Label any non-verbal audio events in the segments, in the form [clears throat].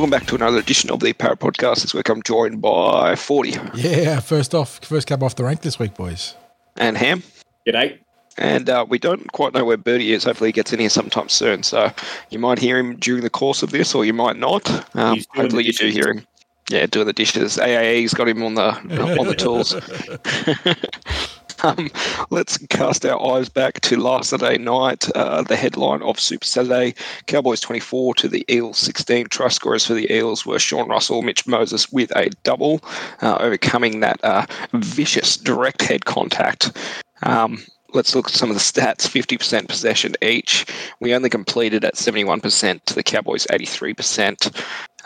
Welcome back to another edition of the ParraPodcast. This week I'm joined by 40 Yeah, first off, first cab off the rank this week, boys. and Ham. G'day. And uh, we don't quite know where Burty is. Hopefully he gets in here sometime soon. So you might hear him during the course of this or you might not. Um, hopefully you do hear him. Yeah, doing the dishes. AAE's got him on the [laughs] on the tools. [laughs] [laughs] um, let's cast our eyes back to last Saturday night. Uh, the headline of Super Saturday: Cowboys 24 to the Eels 16. Try scorers for the Eels were Sean Russell, Mitch Moses with a double, uh, overcoming that uh, vicious direct head contact. Um, let's look at some of the stats 50% possession each. We only completed at 71% to the Cowboys 83%.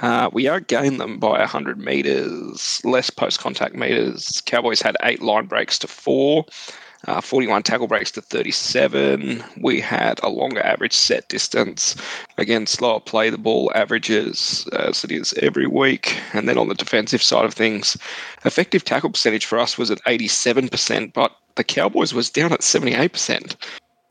Uh, we outgained them by 100 metres, less post contact metres. Cowboys had eight line breaks to four. Uh, 41 tackle breaks to 37. We had a longer average set distance. Again, slower play the ball averages as it is every week. And then on the defensive side of things, effective tackle percentage for us was at 87%, but the Cowboys was down at 78%,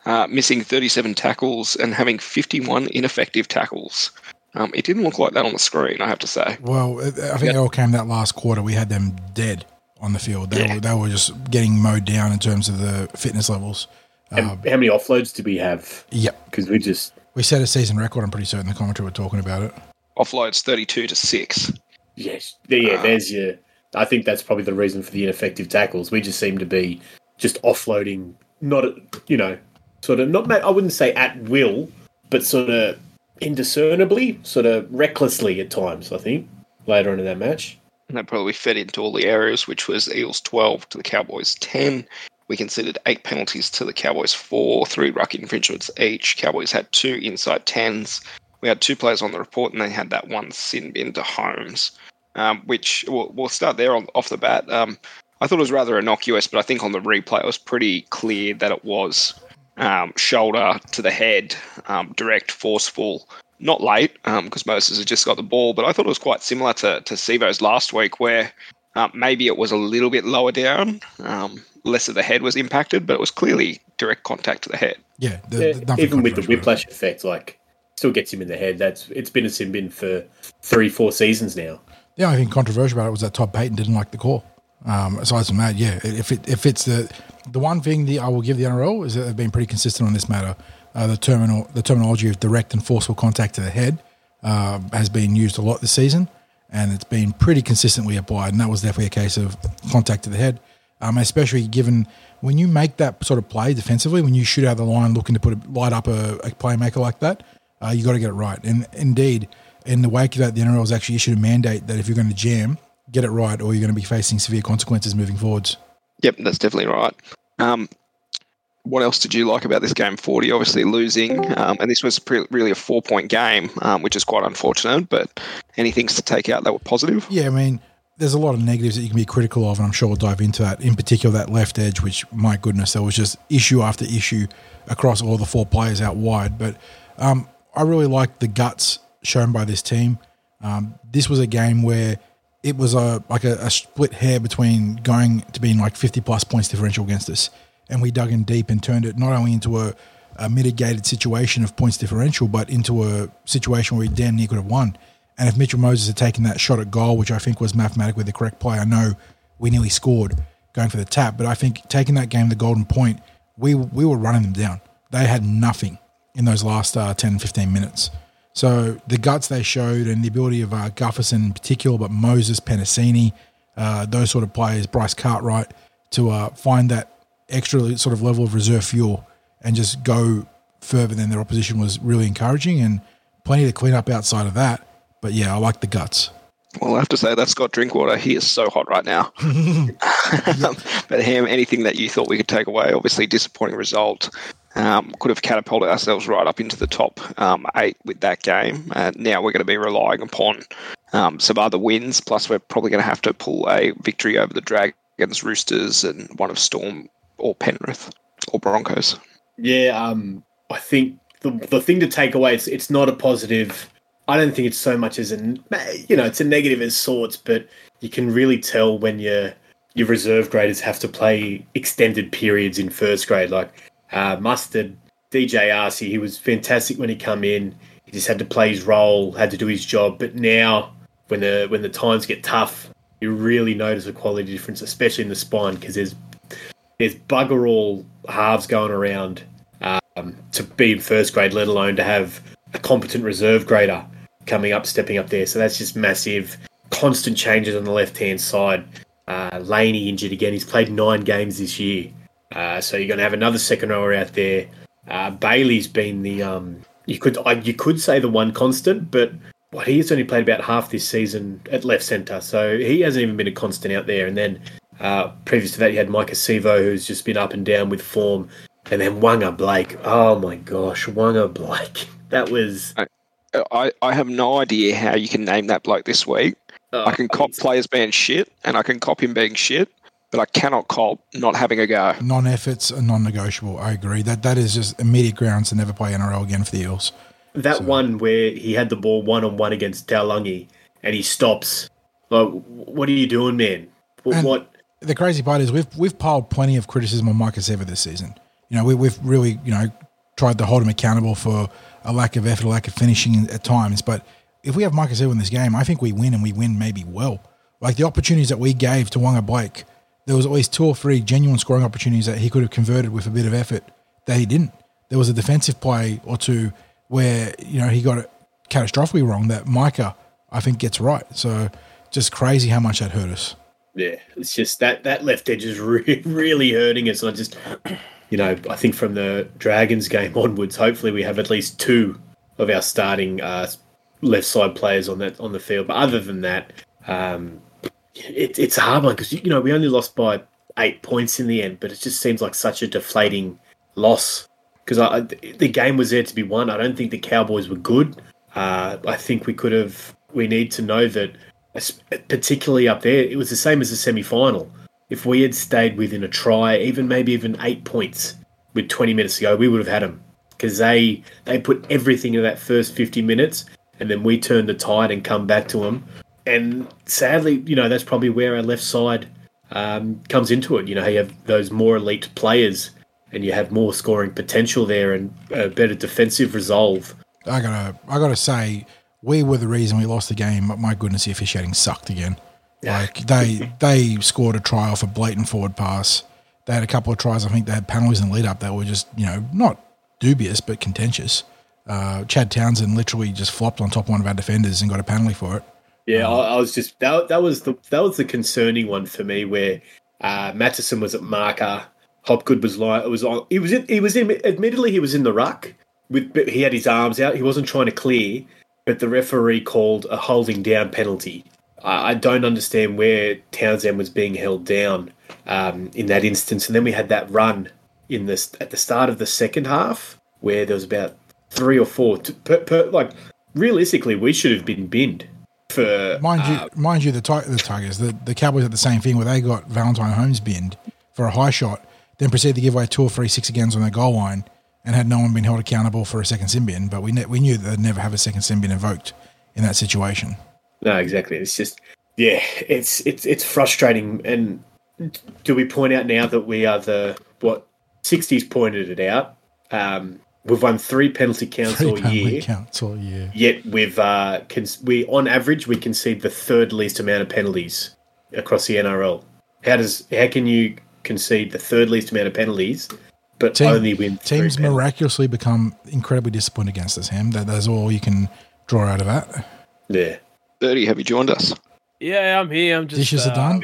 uh, missing 37 tackles and having 51 ineffective tackles. Um, it didn't look like that on the screen, I have to say. Well, I I think it all came that last quarter. We had them dead on the field. They, Yeah. were, they were just getting mowed down in terms of the fitness levels. And Uh, how many offloads did we have? yep. Because we just, We set a season record. I'm pretty certain the commentary were talking about it. Offloads 32 to 6. yes, yeah, there's your. I think that's probably the reason for the ineffective tackles. We just seem to be just offloading, not, you know, sort of, not, I wouldn't say at will, but sort of indiscernibly, sort of recklessly at times, I think, later on in that match. And that probably fed into all the areas, which was Eels 12 to the Cowboys 10. We considered eight penalties to the Cowboys four, three ruck infringements each. Cowboys had two inside 10s. We had two players on the report, and they had that one sin bin to Holmes, um, which we'll, we'll start there on, off the bat. Um, I thought it was rather innocuous, but I think on the replay it was pretty clear that it was um, shoulder to the head, um, direct, forceful, not late because Moses had just got the ball. But I thought it was quite similar to to Sivo's last week, where um, maybe it was a little bit lower down, um, less of the head was impacted, but it was clearly direct contact to the head. Yeah. the- Yeah, the- even with the whiplash effect, like, still gets him in the head. That's It's been a sin bin for three, four seasons now. The only thing controversial about it was that Todd Payten didn't like the call. Um, aside from that, yeah, if it if it's the the one thing the I will give the NRL is that they've been pretty consistent on this matter. Uh, the terminal the terminology of direct and forceful contact to the head uh, has been used a lot this season, and it's been pretty consistently applied. And that was definitely a case of contact to the head, um, especially given when you make that sort of play defensively, when you shoot out the line looking to put a, light up a, a playmaker like that, uh, you got to get it right. And indeed, in the wake of that, the NRL has actually issued a mandate that if you're going to jam, get it right, or you're going to be facing severe consequences moving forwards. Yep, that's definitely right. Um, what else did you like about this game? Forty, obviously losing, um, and this was pre- really a four-point game, um, which is quite unfortunate. But any things to take out that were positive? Yeah, I mean, there's a lot of negatives that you can be critical of, and I'm sure we'll dive into that. In particular, that left edge, which, my goodness, there was just issue after issue across all the four players out wide. But um, I really liked the guts shown by this team. Um, this was a game where it was a like a, a split hair between going to being like 50 plus points differential against us, and we dug in deep and turned it not only into a, a mitigated situation of points differential, but into a situation where we damn near could have won. And if Mitchell Moses had taken that shot at goal, which I think was mathematically the correct play, I know we nearly scored going for the tap, but I think taking that game, the golden point, we we were running them down. They had nothing in those last uh, 10, 15 minutes. So the guts they showed and the ability of uh, Gutherson in particular, but Moses, Penisini, uh, those sort of players, Bryce Cartwright, to uh, find that extra sort of level of reserve fuel and just go further than their opposition was really encouraging and plenty to clean up outside of that. But yeah, I like the guts. Well, I have to say that Scott Drinkwater, he is so hot right now. [laughs] [laughs] but Ham, anything that you thought we could take away? Obviously, disappointing result. Um, could have catapulted ourselves right up into the top um, eight with that game. Uh, now we're going to be relying upon um, some other wins. Plus, we're probably going to have to pull a victory over the Dragons, Roosters, and one of Storm or Penrith or Broncos. Yeah, um, I think the the thing to take away it's it's not a positive. I don't think it's so much as a you know it's a negative as sorts, but you can really tell when your your reserve graders have to play extended periods in first grade. Like uh, Mustard, DJ Asi, he was fantastic when he come in. He just had to play his role, had to do his job. But now, when the when the times get tough, you really notice a quality difference, especially in the spine, because there's there's bugger all halves going around um, to be in first grade, let alone to have a competent reserve grader coming up, stepping up there. So that's just massive. Constant changes on the left hand side. Uh, Laney injured again. He's played nine games this year. Uh, so you're going to have another second rower out there. Uh, Bailey's been the um, you could I, you could say the one constant, but what he's only played about half this season at left centre, so he hasn't even been a constant out there. And then uh, previous to that, you had Maika Sivo, who's just been up and down with form, and then Waqa Blake. Oh my gosh, Waqa Blake. [laughs] That was. I, I have no idea how you can name that bloke this week. Oh, I can cop players being shit, and I can cop him being shit, but I cannot cop not having a go. Non-efforts are non-negotiable. I agree. That that is just immediate grounds to never play NRL again for the Eels. That So- one where he had the ball one on one against Taulagi and he stops. Like, what are you doing, man? What? What the crazy part is we've we've piled plenty of criticism on Maika Sivo this season. You know, we, we've really you know tried to hold him accountable for a lack of effort, a lack of finishing at times. But if we have Maika Sivo in this game, I think we win and we win maybe well. Like the opportunities that we gave to Waqa Blake, there was at least two or three genuine scoring opportunities that he could have converted with a bit of effort that he didn't. There was a defensive play or two where you know he got it catastrophically wrong that Maika I think gets right. So just crazy how much that hurt us. Yeah, it's just that that left edge is [laughs] re- really hurting us. And I just, [clears throat] you know, I think from the Dragons game [laughs] onwards, hopefully we have at least two of our starting uh, left side players on that on the field. But other than that, um, it, it's a hard one because you know we only lost by eight points in the end, but it just seems like such a deflating loss because the game was there to be won. I don't think the Cowboys were good. Uh, I think we could have. We need to know that, particularly up there, it was the same as the semi final. If we had stayed within a try, even maybe even eight points with 20 minutes to go, we would have had them because they they put everything in that first 50 minutes, and then we turned the tide and come back to them. And sadly, you know, that's probably where our left side um, comes into it. You know, you have those more elite players, and you have more scoring potential there and a better defensive resolve. I gotta, I gotta say, we were the reason we lost the game. But my goodness, the officiating sucked again. Like they, they scored a try off a blatant forward pass. They had a couple of tries. I think they had penalties in the lead up that were just, you know, not dubious but contentious. Uh, Chad Townsend literally just flopped on top of one of our defenders and got a penalty for it. Yeah, I, I was just that. That was the that was the concerning one for me, where uh, Matterson was at marker, Hopgood was like it was on. He was in, he was in. Admittedly, he was in the ruck with. but He had his arms out. He wasn't trying to clear, but the referee called a holding down penalty. I, I don't understand where Townsend was being held down um, in that instance. And then we had that run in this at the start of the second half where there was about three or four. t- Per, per, like realistically, we should have been binned for Mind uh, you, mind you, the, Ti- the Tigers, the, the Cowboys had the same thing where they got Valentine Holmes binned for a high shot, then proceeded to give away two or three six agains on their goal line, and had no one been held accountable for a second sin bin. But we ne- we knew that they'd never have a second sin bin invoked in that situation. No, exactly. It's just yeah, it's it's it's frustrating. And do we point out now that we are the what sixties pointed it out? Um, we've won three penalty counts Three all penalty year. counts all year. Yet we've uh, con- we on average we concede the third least amount of penalties across the NRL. How does how can you concede the third least amount of penalties, but Team- only win Teams penalties? miraculously become incredibly disciplined against us, Ham. That, that's all you can draw out of that. Yeah, 30, have you joined us? Yeah, I'm here. I'm just Dishes uh, are done.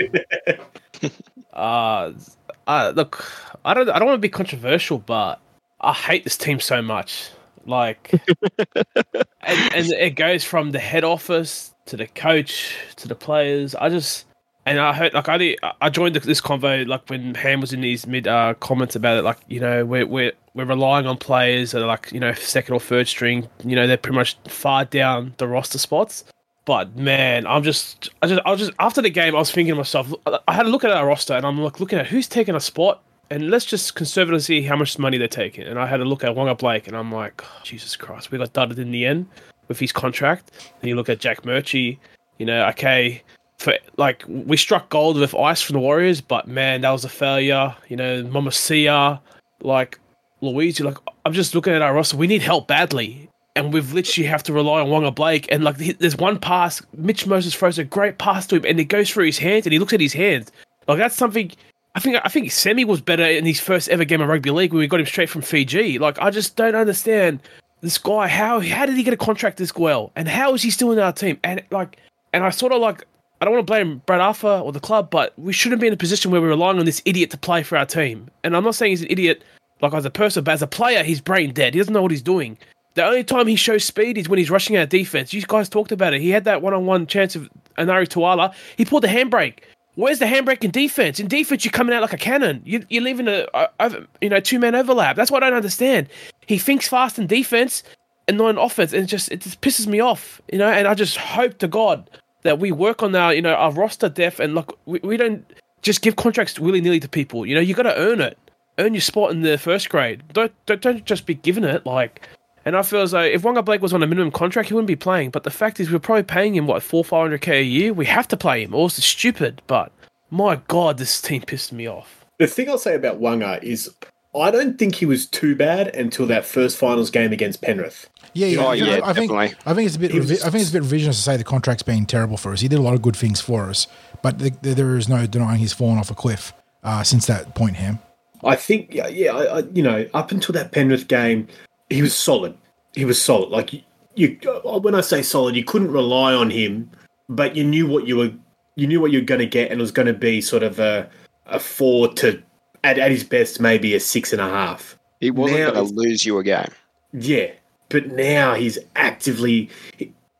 Uh, [laughs] uh, look, I don't, I don't want to be controversial, but I hate this team so much. Like, [laughs] and, and it goes from the head office to the coach to the players. I just, and I heard, like, I did, I joined this convo like when Ham was in his mid uh, comments about it. Like, you know, we're we're we're relying on players that are like, you know, second or third string. You know, they're pretty much far down the roster spots. But man, I'm just, I just, I was just after the game, I was thinking to myself, I had a look at our roster, and I'm like looking at who's taking a spot, and let's just conservatively see how much money they're taking. And I had a look at Waqa Blake, and I'm like, oh, Jesus Christ, we got dudded in the end with his contract. And you look at Jack Murchie, you know, okay, for like we struck gold with ice from the Warriors, but man, that was a failure. You know, Mama Sia, like you're like, I'm just looking at our roster. We need help badly. and we've literally have to rely on Waqa Blake. And like, there's one pass, Mitch Moses throws a great pass to him, and it goes through his hands, and he looks at his hands. Like that's something. I think I think Semi was better in his first ever game of rugby league when we got him straight from Fiji. Like I just don't understand this guy. How how did he get a contract this well, and how is he still in our team? And like, and I sort of like. I don't want to blame Brad Arthur or the club, but we shouldn't be in a position where we're relying on this idiot to play for our team. And I'm not saying he's an idiot like as a person, but as a player, he's brain dead. He doesn't know what he's doing. The only time he shows speed is when he's rushing our defense. You guys talked about it. He had that one-on-one chance of Anari Tuala. He pulled the handbrake. Where's the handbrake in defense? In defense, you're coming out like a cannon. You, you're leaving a, a you know two-man overlap. That's what I don't understand. He thinks fast in defense and not in offense, and it just it just pisses me off. You know, and I just hope to God that we work on our you know our roster depth and look, we, we don't just give contracts willy nilly to people. You know, you got to earn it, earn your spot in the first grade. Don't, don't don't just be given it like and I feel as though if Waqa Blake was on a minimum contract, he wouldn't be playing. But the fact is, we're probably paying him what four, five hundred k a year. We have to play him, or else it's stupid. But my god, this team pissed me off. The thing I'll say about Waqa is, I don't think he was too bad until that first finals game against Penrith. Yeah, yeah, Oh, I, yeah, I think definitely. I think it's a bit. He was- revi- I think it's a bit revisionist to say the contract's been terrible for us. He did a lot of good things for us, but the, the, there is no denying he's fallen off a cliff uh, since that point. Ham. I think, yeah, yeah I, I, you know, up until that Penrith game, he was solid. He was solid. Like you, you, when I say solid, you couldn't rely on him, but you knew what you were, you knew what you were going to get, and it was going to be sort of a, a four to, at, at his best, maybe a six and a half. He wasn't going to lose you a game. Yeah, but now he's actively,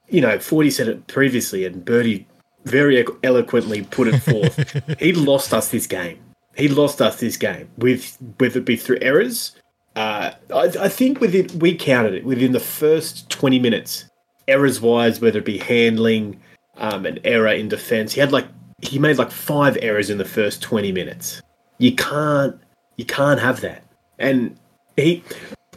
you know, Forty said it previously, and Burty very eloquently put it forth. [laughs] he lost us this game. He lost us this game with whether it be through errors. Uh, I, I think within we counted it within the first twenty minutes, errors wise, whether it be handling, um, an error in defense. He had like he made like five errors in the first twenty minutes. You can't you can't have that. And he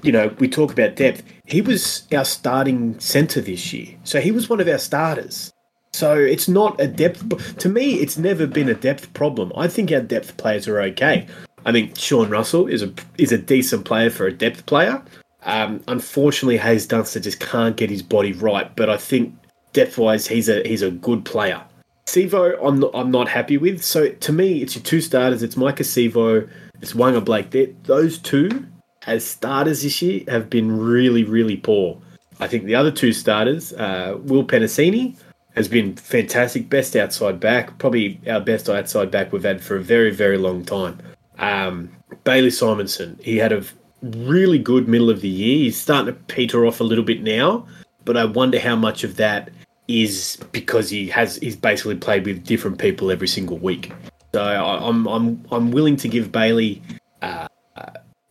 you know, we talk about depth. He was our starting centre this year. So he was one of our starters. So it's not a depth. To me, it's never been a depth problem. I think our depth players are okay. I think Sean Russell is a is a decent player for a depth player. Um, unfortunately, Haze Dunster just can't get his body right. But I think depth wise, he's a he's a good player. Sivo, I'm not, I'm not happy with. So to me, it's your two starters. It's Maika Sivo, it's Waqa Blake. They're, those two as starters this year have been really, really poor. I think the other two starters, uh, Will Penisini, has been fantastic, best outside back, probably our best outside back we've had for a very, very long time. Um, Bailey Simonson, he had a really good middle of the year. He's starting to peter off a little bit now, but I wonder how much of that is because he has he's basically played with different people every single week. So I, I'm I'm I'm willing to give Bailey uh,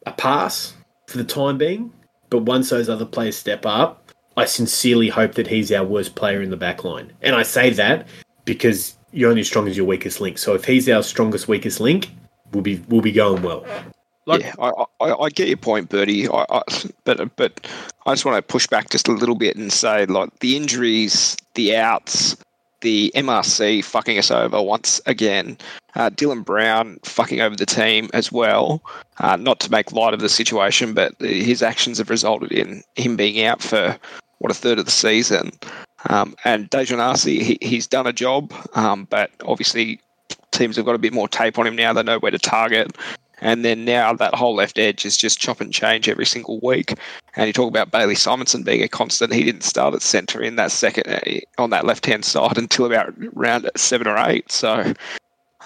a pass for the time being, but once those other players step up, I sincerely hope that he's our worst player in the back line. And I say that because you're only as strong as your weakest link. So if he's our strongest weakest link, we'll be we'll be going well. Like- yeah, I, I, I get your point, Burty. I, I, but but I just want to push back just a little bit and say like the injuries, the outs, the MRC fucking us over once again. Uh, Dylan Brown fucking over the team as well. Uh, not to make light of the situation, but his actions have resulted in him being out for what a third of the season. Um, and Daejarn Asi, he, he's done a job, um, but obviously teams have got a bit more tape on him now. They know where to target. And then now that whole left edge is just chop and change every single week. And you talk about Bailey Simonson being a constant. He didn't start at centre in that second uh, on that left hand side until about round seven or eight. So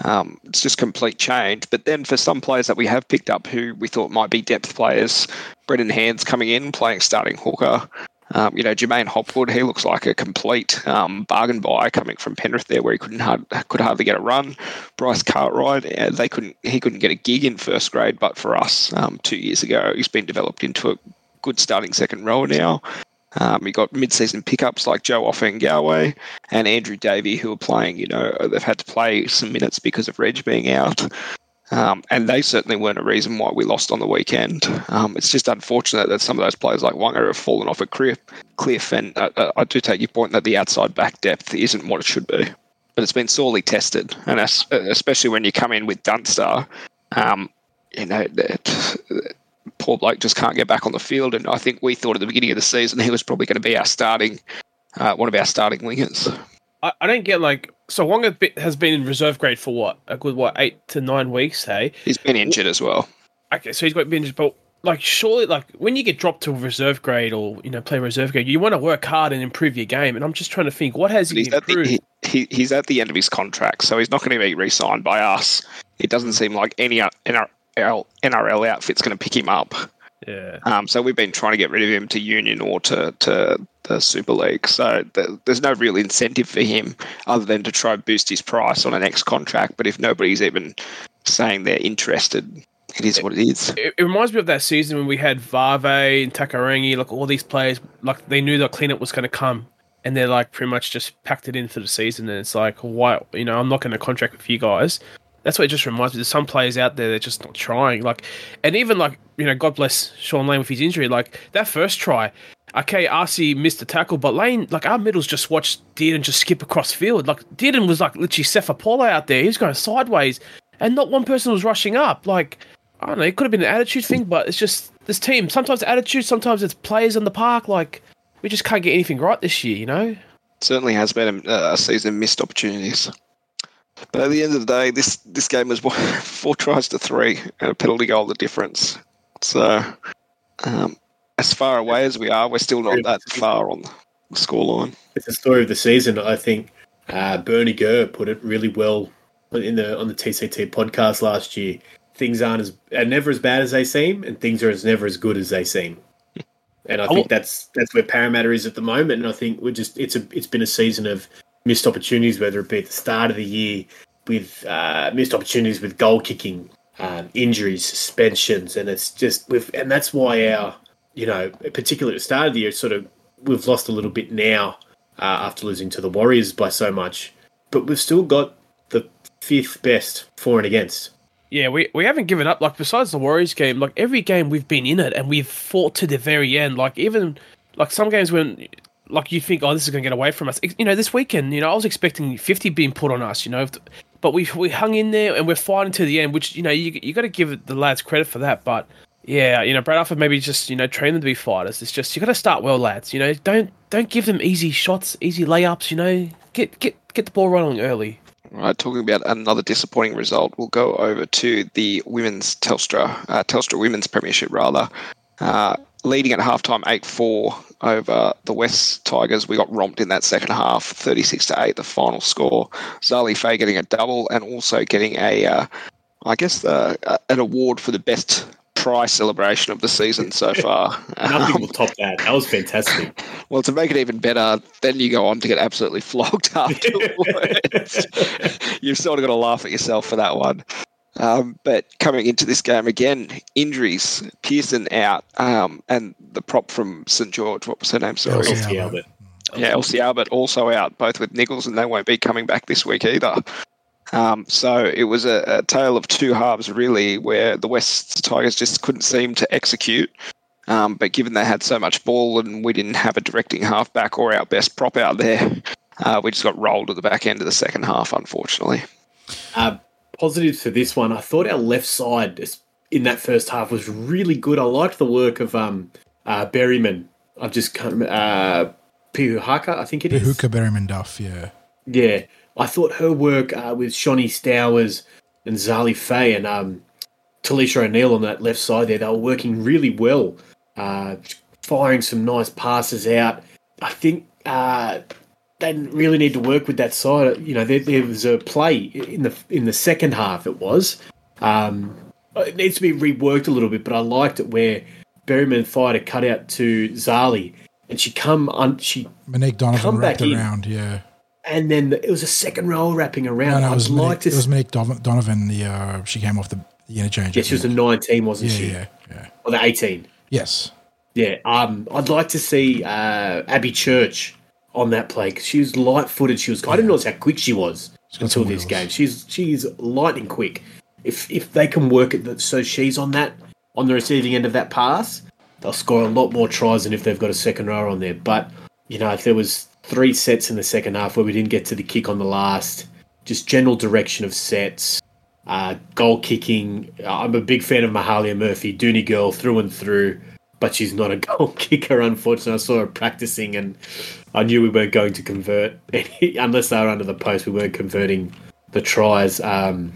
um, it's just complete change. But then for some players that we have picked up who we thought might be depth players, Brendan Hands coming in playing starting hooker. Um, you know, J'maine Hopgood, he looks like a complete um, bargain buy coming from Penrith there, where he couldn't hard, could hardly get a run. Bryce Cartwright, uh, they couldn't he couldn't get a gig in first grade, but for us um, two years ago, he's been developed into a good starting second rower now. Um, we got mid-season pickups like Joe Galway and Andrew Davey, who are playing. You know, they've had to play some minutes because of Reg being out. Um, and they certainly weren't a reason why we lost on the weekend. Um, it's just unfortunate that some of those players like Waqa have fallen off a cliff. cliff and uh, uh, I do take your point that the outside back depth isn't what it should be. But it's been sorely tested, and as, especially when you come in with Dunster, um, you know, that poor bloke just can't get back on the field. And I think we thought at the beginning of the season he was probably going to be our starting, uh, one of our starting wingers. I, I don't get like so Waqa has been in reserve grade for what a good what eight to nine weeks. Hey, he's been injured as well. Okay, so he's got been injured, but like surely like when you get dropped to reserve grade or you know play reserve grade, you want to work hard and improve your game. And I'm just trying to think what has he he's improved. The, he, he's at the end of his contract, so he's not going to be re-signed by us. It doesn't seem like any uh, NRL, NRL outfit's going to pick him up. Yeah. Um, so we've been trying to get rid of him to Union or to, to the Super League. So the, there's no real incentive for him other than to try and boost his price on a next contract. But if nobody's even saying they're interested, it is what it is. It, it, reminds me of that season when we had Vave and Takarangi, like all these players, like they knew the cleanup was going to come, and they're like pretty much just packed it in for the season. And it's like, why? You know, I'm not going to contract with you guys. That's what it just reminds me. There's some players out there that are just not trying. Like, and even like you know, God bless Shaun Lane with his injury. Like that first try, okay, Asi missed the tackle, but Lane, like our middles just watched Dearden just skip across field. Like Dearden was like literally Sefa out there. He was going sideways, and not one person was rushing up. Like I don't know, it could have been an attitude thing, but it's just this team. Sometimes attitude, sometimes it's players in the park. Like we just can't get anything right this year. You know. Certainly has been a, a season of missed opportunities. But at the end of the day, this this game was [laughs] four tries to three and a penalty goal the difference. So, um, as far away as we are, we're still not that far on the scoreline. It's the story of the season. I think uh, Bernie Gurr put it really well in the on the TCT podcast last year. Things aren't as are never as bad as they seem, and things are as never as good as they seem. And I think that's that's where Parramatta is at the moment. And I think we're just it's a it's been a season of missed opportunities, whether it be at the start of the year with uh, missed opportunities with goal kicking, um, injuries, suspensions, and it's just with and that's why our you know particularly at the start of the year sort of we've lost a little bit now uh, after losing to the Warriors by so much, but we've still got the fifth best for and against. Yeah, we, we haven't given up. Like besides the Warriors game, like every game we've been in it and we've fought to the very end. Like even like some games when like you think, oh, this is going to get away from us. You know, this weekend, you know, I was expecting 50 being put on us, you know, but we we hung in there and we're fighting to the end, which, you know, you, you got to give the lads credit for that. But yeah, you know, Brad Arthur maybe just, you know, train them to be fighters. It's just, you got to start well, lads. You know, don't don't give them easy shots, easy layups, you know, get, get, get the ball rolling early. Right, talking about another disappointing result, we'll go over to the women's Telstra, uh, Telstra Women's Premiership, rather. Uh, leading at halftime 8 4 over the West Tigers. We got romped in that second half, 36 to 8, the final score. Zali Fay getting a double and also getting a, uh, I guess, uh, an award for the best prize celebration of the season so [laughs] far. Nothing um, will top that. That was fantastic. [laughs] Well, to make it even better, then you go on to get absolutely flogged [laughs] afterwards. You've sort of got to laugh at yourself for that one. Um, but coming into this game again, injuries. Pearson out, um, and the prop from St George. What was her name? Sorry, Elsie Albert. Yeah, Elsie Albert also out, both with niggles, and they won't be coming back this week either. Um, so it was a, a, tale of two halves, really, where the West Tigers just couldn't seem to execute. Um, but given they had so much ball and we didn't have a directing halfback or our best prop out there, uh, we just got rolled at the back end of the second half, unfortunately. Uh, positives for this one, I thought our left side in that first half was really good. I liked the work of um, uh, Berryman. I've just can't remember. Uh, Pihuhaka, I think it is. Pihuka Berryman Duff, yeah. Yeah. I thought her work uh, with Shawnee Stowers and Zali Fay and um, Talisha O'Neill on that left side there, they were working really well, uh, firing some nice passes out. I think uh, they really need to work with that side. You know, there, there, was a play in the in the second half. It was um, it needs to be reworked a little bit, but I liked it where Berryman fired a cutout to Zali, and she come on. She Monique Donovan wrapped around, yeah. And then the, it was a second row wrapping around. No, no, it was, Monique, to, it was Monique Donovan. The uh, she came off the, the interchange. Yeah, she was a nineteen, wasn't yeah, she? Yeah, yeah. Or the eighteen. Yes. Yeah. Um, I'd like to see uh, Abby Church on that play because she was light footed. She was I didn't realize how quick she was until this game. She's she's lightning quick. If if they can work it that so she's on that on the receiving end of that pass, they'll score a lot more tries than if they've got a second row on there. But you know, if there was three sets in the second half where we didn't get to the kick on the last, just general direction of sets, Uh, goal kicking. I'm a big fan of Mahalia Murphy, Dooney girl through and through, but she's not a [laughs] goal kicker, unfortunately. I saw her practicing and I knew we weren't going to convert, [laughs] unless they were under the post, we weren't converting the tries. Um,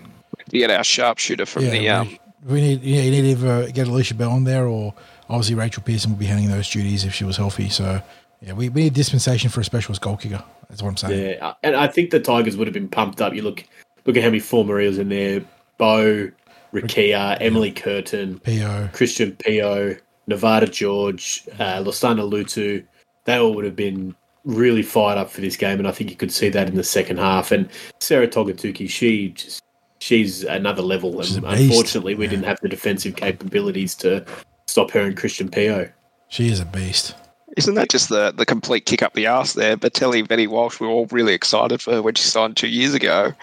to get our sharpshooter from Yeah, the. we, Um, we need yeah, you need to either get Alicia Bell in there or obviously Rachel Pearson will be handling those duties if she was healthy. So yeah, we, we need dispensation for a specialist goal kicker. That's what I'm saying. yeah, and I think the Tigers would have been pumped up. You look, look at how many former Eels in there: Bo, Rakia, Emily Curtin, PO. Christian Pio, Nevada George, uh, Losana Lutu. They all would have been really fired up for this game, and I think you could see that in the second half. And Sarah Togatuki, she just, she's another level. She's And unfortunately, we Yeah. didn't have the defensive capabilities to stop her and Christian Pio. She is a beast. Isn't that just the, the complete kick up the arse there? Batelli, Vette-Welsh, we were all really excited for her when she signed two years ago,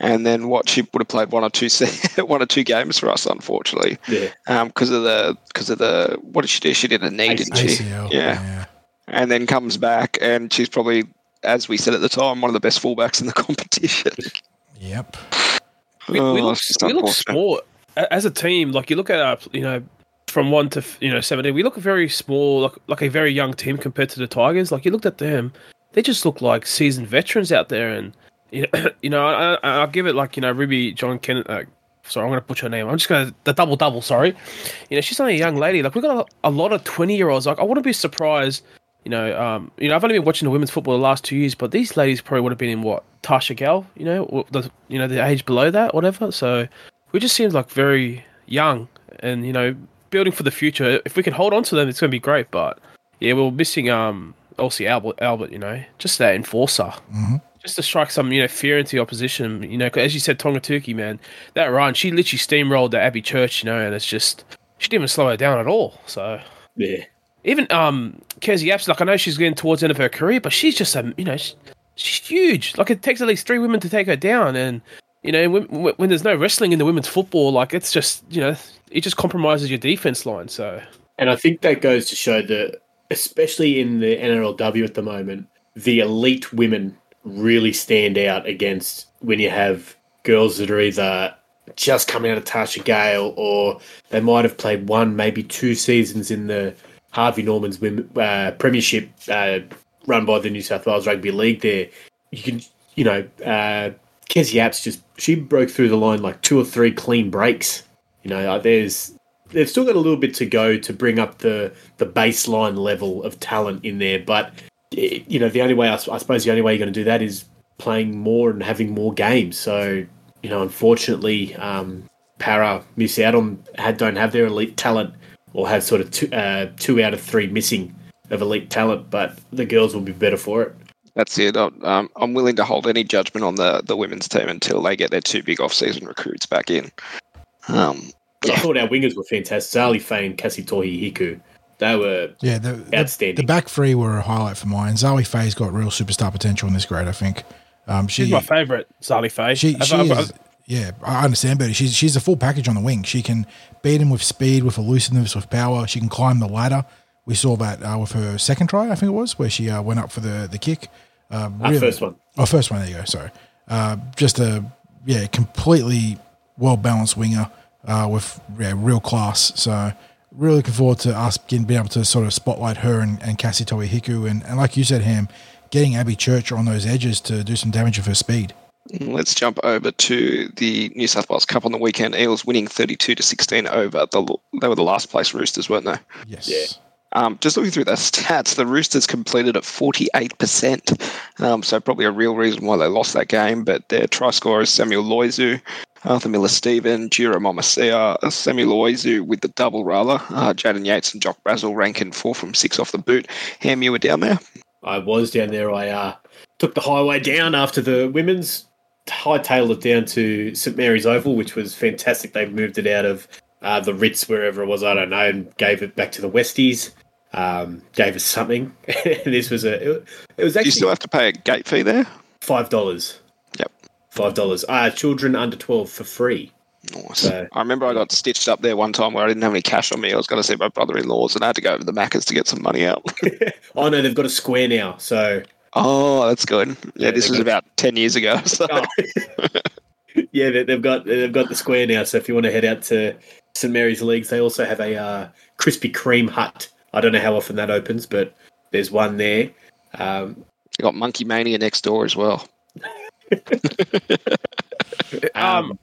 and then what she would have played one or two se- [laughs] one or two games for us, unfortunately, Yeah, um, because of the because of the what did she do? She did a knee, didn't she? ACL. Yeah. yeah. and then comes back, and she's probably, as we said at the time, one of the best fullbacks in the [laughs] competition. Yep. We, Oh, we look, it's we look unfortunate. small A- as a team. Like you look at our, you know, from one to you know seventeen, we look very small, like like a very young team compared to the Tigers. Like you looked at them, they just look like seasoned veterans out there, and you know, [clears throat] you know, I, I, I'll give it like you know Ruby John Kenneth. Uh, sorry, I'm gonna butcher her name. I'm just gonna the double double. Sorry, you know, she's only a young lady. Like we've got a, a lot of twenty year olds. Like I wouldn't be surprised. You know, um, you know, I've only been watching the women's football the last two years, but these ladies probably would have been in what Tarsha Gale, you know, the you know the age below that, whatever. So we just seems like very young, and you know, building for the future. If we can hold on to them, it's going to be great. But yeah, we're missing um Elsie Albert, Albert, you know, just that enforcer, Mhm. just to strike some you know fear into the opposition. You know, 'cause as you said, Togatuki, man, that run, she literally steamrolled the Abbey Church, you know, and it's just she didn't even slow her down at all. So yeah. even um Kezie Apps, like I know she's getting towards the end of her career, but she's just a you know she, she's huge. Like it takes at least three women to take her down, and you know when, when when there's no wrestling in the women's football, like it's just you know it just compromises your defense line. So And I think that goes to show that, especially in the NRLW at the moment, the elite women really stand out against when you have girls that are either just coming out of Tarsha Gale or they might have played one, maybe two seasons in the Harvey Norman's women, uh, Premiership uh, run by the New South Wales Rugby League there. You can, you know, uh, Kezie Apps just, she broke through the line like two or three clean breaks. You know, uh, there's they've still got a little bit to go to bring up the the baseline level of talent in there. But eh, you know, the only way I suppose the only way you're going to do that is playing more and having more games. So you know, unfortunately, um, Parra miss out on had don't have their elite talent or have sort of two, uh, two out of three missing of elite talent. But the girls will be better for it. That's it. I'm, um, I'm willing to hold any judgment on the, the women's team until they get their two big off-season recruits back in. Um, But I thought our wingers were fantastic. Zali Fay and Cassie Tohi Hiku. They were Yeah, the, the, Outstanding. the back three were a highlight for mine. Zoe Faye's got real superstar potential in this grade, I think. Um, she, she's my favourite, Zali Fay. She, I've- she I've- is, yeah, I understand better. She's she's a full package on the wing. She can beat him with speed, with elusiveness, with power. She can climb the ladder. We saw that uh, with her second try, I think it was, where she uh, went up for the the kick. Um, our first one. Oh, first one. There you go. Sorry. Uh, just a yeah, completely well balanced winger uh, with yeah, real class. So really looking forward to us getting being able to sort of spotlight her and, and Cassie Tohi Hiku and, and like you said, Ham, getting Abby Church on those edges to do some damage with her speed. Let's jump over to the New South Wales Cup on the weekend. Eels winning 32 to 16 over the. They were the last place Roosters, weren't they? Yes. Yeah. Um, just looking through their stats, the Roosters completed at 48%. Um, so probably a real reason why they lost that game. But their try scorers Samuel Loizu, Arthur Miller Stephen, Jirah Momoisea, Samuel Loizu with the double rather, uh, Jaden Yates and Jock Brazel ranking four from six off the boot. Ham, you were down there? I was down there. I uh, took the highway down after the women's, hightailed it down to St Mary's Oval, which was fantastic. They moved it out of uh, the Ritz, wherever it was, I don't know, and gave it back to the Westies. Um, gave us something. [laughs] this was a. It, it was Do you still have to pay a gate fee there? five dollars. Yep. Five dollars. Uh, children under twelve for free. Nice. So- I remember I got stitched up there one time where I didn't have any cash on me. I was going to see my brother-in-laws and I had to go over the Macca's to get some money out. [laughs] [laughs] Oh no, they've got a square now. So oh, that's good. Yeah, Yeah, this was got- about 10 years ago. [laughs] So. Oh. yeah, they- they've got they've got the square now. So if you want to head out to St Mary's Leagues, they also have a uh, Krispy Kreme hut. I don't know how often that opens, but there's one there. Um, You got Monkey Mania next door as well. [laughs] Um,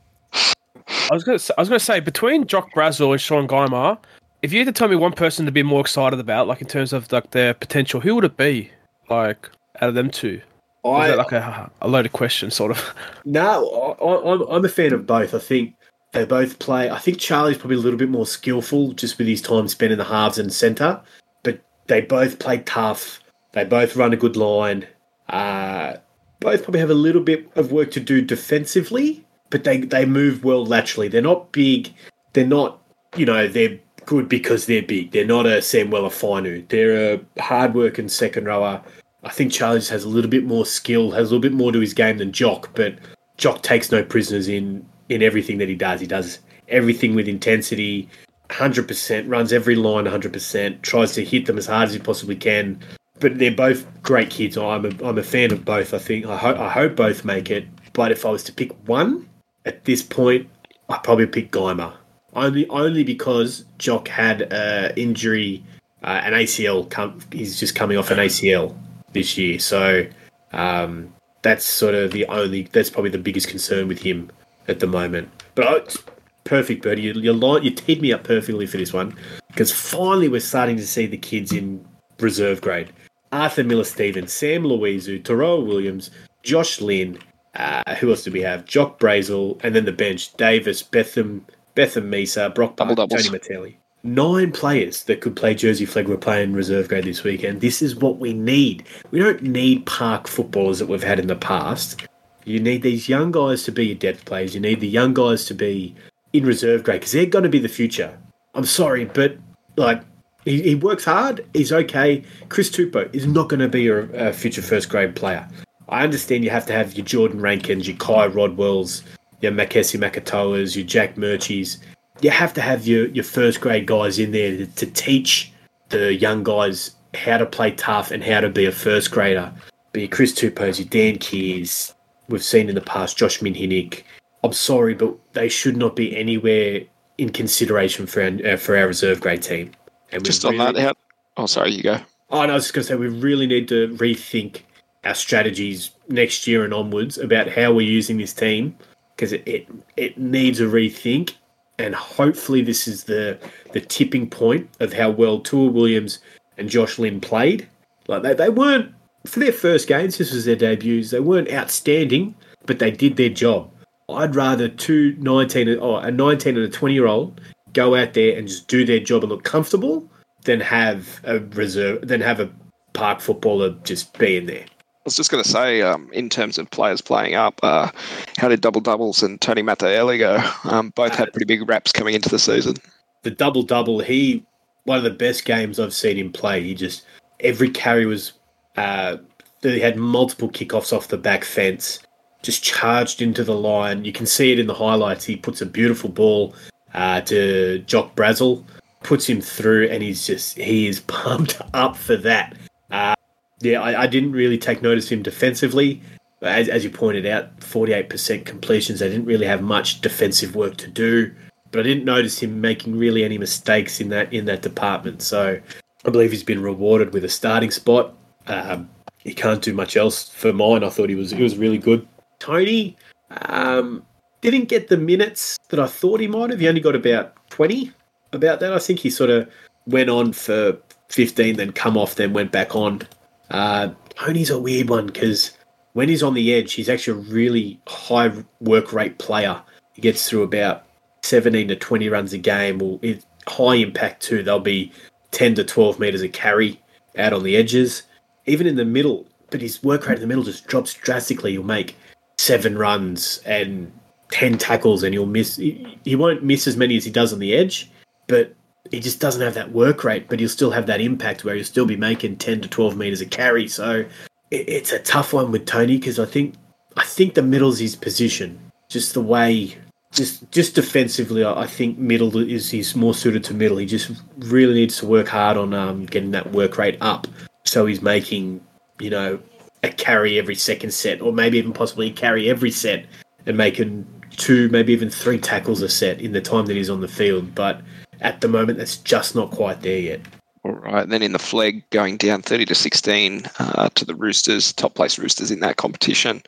I was gonna I was gonna say between Jock Brazel and Sean Guymer, if you had to tell me one person to be more excited about, like in terms of like their potential, who would it be? Like out of them two, is I, that like a, a loaded question, sort of? [laughs] No, I, I, I'm, I'm a fan of both. I think they both play. I think Charlie's probably a little bit more skillful just with his time spent in the halves and centre, but they both play tough. They both run a good line. Uh, both probably have a little bit of work to do defensively, but they, they move well laterally. They're not big. They're not, you know, they're good because they're big. They're not a Samuel Finu. They're a hard working second rower. I think Charlie has a little bit more skill, has a little bit more to his game than Jock, but Jock takes no prisoners in in everything that he does. He does everything with intensity, 100%, runs every line 100%, tries to hit them as hard as he possibly can. But they're both great kids. I'm a, I'm a fan of both. I think I, I hope both make it. But if I was to pick one at this point, I'd probably pick Guymer. Only only because Jock had an injury, uh, an ACL. Come, he's just coming off an ACL this year. So um, that's sort of the only. That's probably the biggest concern with him at the moment. But I, perfect, Burty. You you, line, you teed me up perfectly for this one because finally we're starting to see the kids in reserve grade. Arthur Miller Stevens, Sam Louisu, Terrell Williams, Josh Lynn. Uh, who else do we have? Jock Brazel, and then the bench: Davis, Betham, Betham Misa, Brock doubles. Tony Mattelli. Nine players that could play Jersey Flegg were playing reserve grade this weekend. This is what we need. We don't need park footballers that we've had in the past. You need these young guys to be your depth players. You need the young guys to be in reserve grade because they're going to be the future. I'm sorry, but like he, he works hard. He's okay. Chris Tupou is not going to be a, a future first grade player. I understand you have to have your Jordan Rankins, your Ky Rodwells, your Makahesi Makatoas, your Jack Murchies. You have to have your, your first grade guys in there to, to teach the young guys how to play tough and how to be a first grader. But your Chris Tupous, your Dan Kears, we've seen in the past, Josh Minhinnick. I'm sorry, but they should not be anywhere in consideration for our, uh, for our reserve grade team. And Just on really- that, how, oh, sorry, you go. Oh, and I was just going to say, we really need to rethink our strategies next year and onwards about how we're using this team because it, it it needs a rethink. And hopefully, this is the the tipping point of how well Tua Williams and Josh Lynn played. Like they, they weren't for their first games. This was their debuts. They weren't outstanding, but they did their job. I'd rather two 19 or a 19 and a 20 year old go out there and just do their job and look comfortable than have a reserve than have a park footballer just be in there. I was just going to say, um, in terms of players playing up, uh, how did Double Doubles and Tony Mattaelli go? Um, both had pretty big raps coming into the season. The double double, he one of the best games I've seen him play. He just every carry was uh he had multiple kickoffs off the back fence, just charged into the line. You can see it in the highlights. He puts a beautiful ball uh, to Jock Brazel, puts him through, and he's just he is [laughs] pumped up for that. Uh, yeah, I, I didn't really take notice of him defensively. As, as you pointed out, 48% completions. They didn't really have much defensive work to do, but I didn't notice him making really any mistakes in that in that department. So I believe he's been rewarded with a starting spot. Um, he can't do much else for mine. I thought he was he was really good. Tony um, didn't get the minutes that I thought he might have. He only got about 20 about that. I think he sort of went on for 15, then come off, then went back on. Uh, Tony's a weird one because when he's on the edge, he's actually a really high work rate player. He gets through about 17 to 20 runs a game, or it, high impact too. They'll be 10 to 12 meters a carry out on the edges, even in the middle. But his work rate in the middle just drops drastically. He'll make seven runs and 10 tackles, and he'll miss. He, he won't miss as many as he does on the edge, but he just doesn't have that work rate, but he'll still have that impact where he'll still be making 10 to 12 meters a carry. So it, it's a tough one with Tony because I think I think the middle's his position. Just the way, just just defensively, I I think middle is he's more suited to middle. He just really needs to work hard on um, getting that work rate up, so he's making you know a carry every second set, or maybe even possibly a carry every set, and making two, maybe even three tackles a set in the time that he's on the field. But at the moment, that's just not quite there yet. All right. Then in the flag, going down 30 to 16 uh, to the Roosters, top place Roosters in that competition.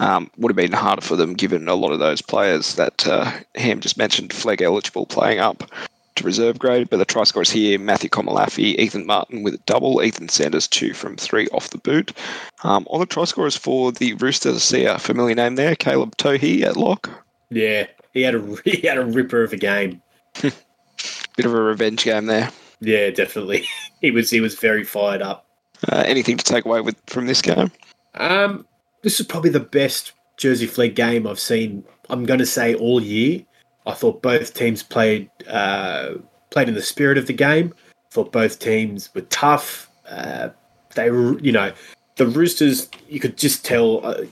Um, would have been harder for them given a lot of those players that uh, Ham just mentioned, flag eligible, playing up to reserve grade. But the try scorers here Matthew Komalafi, Ethan Martin with a double, Ethan Sanders two from three off the boot. Um, on the try scorers for the Roosters, see a familiar name there, Caleb Tohi at lock. Yeah, he had a [laughs] he had a ripper of a game. [laughs] Bit of a revenge game there. Yeah, definitely. [laughs] he was he was very fired up. Uh, anything to take away with from this game? Um, this is probably the best Jersey Flegg game I've seen. I'm going to say all year. I thought both teams played uh, played in the spirit of the game. thought both teams were tough. Uh, they were, you know, the Roosters. You could just tell, uh,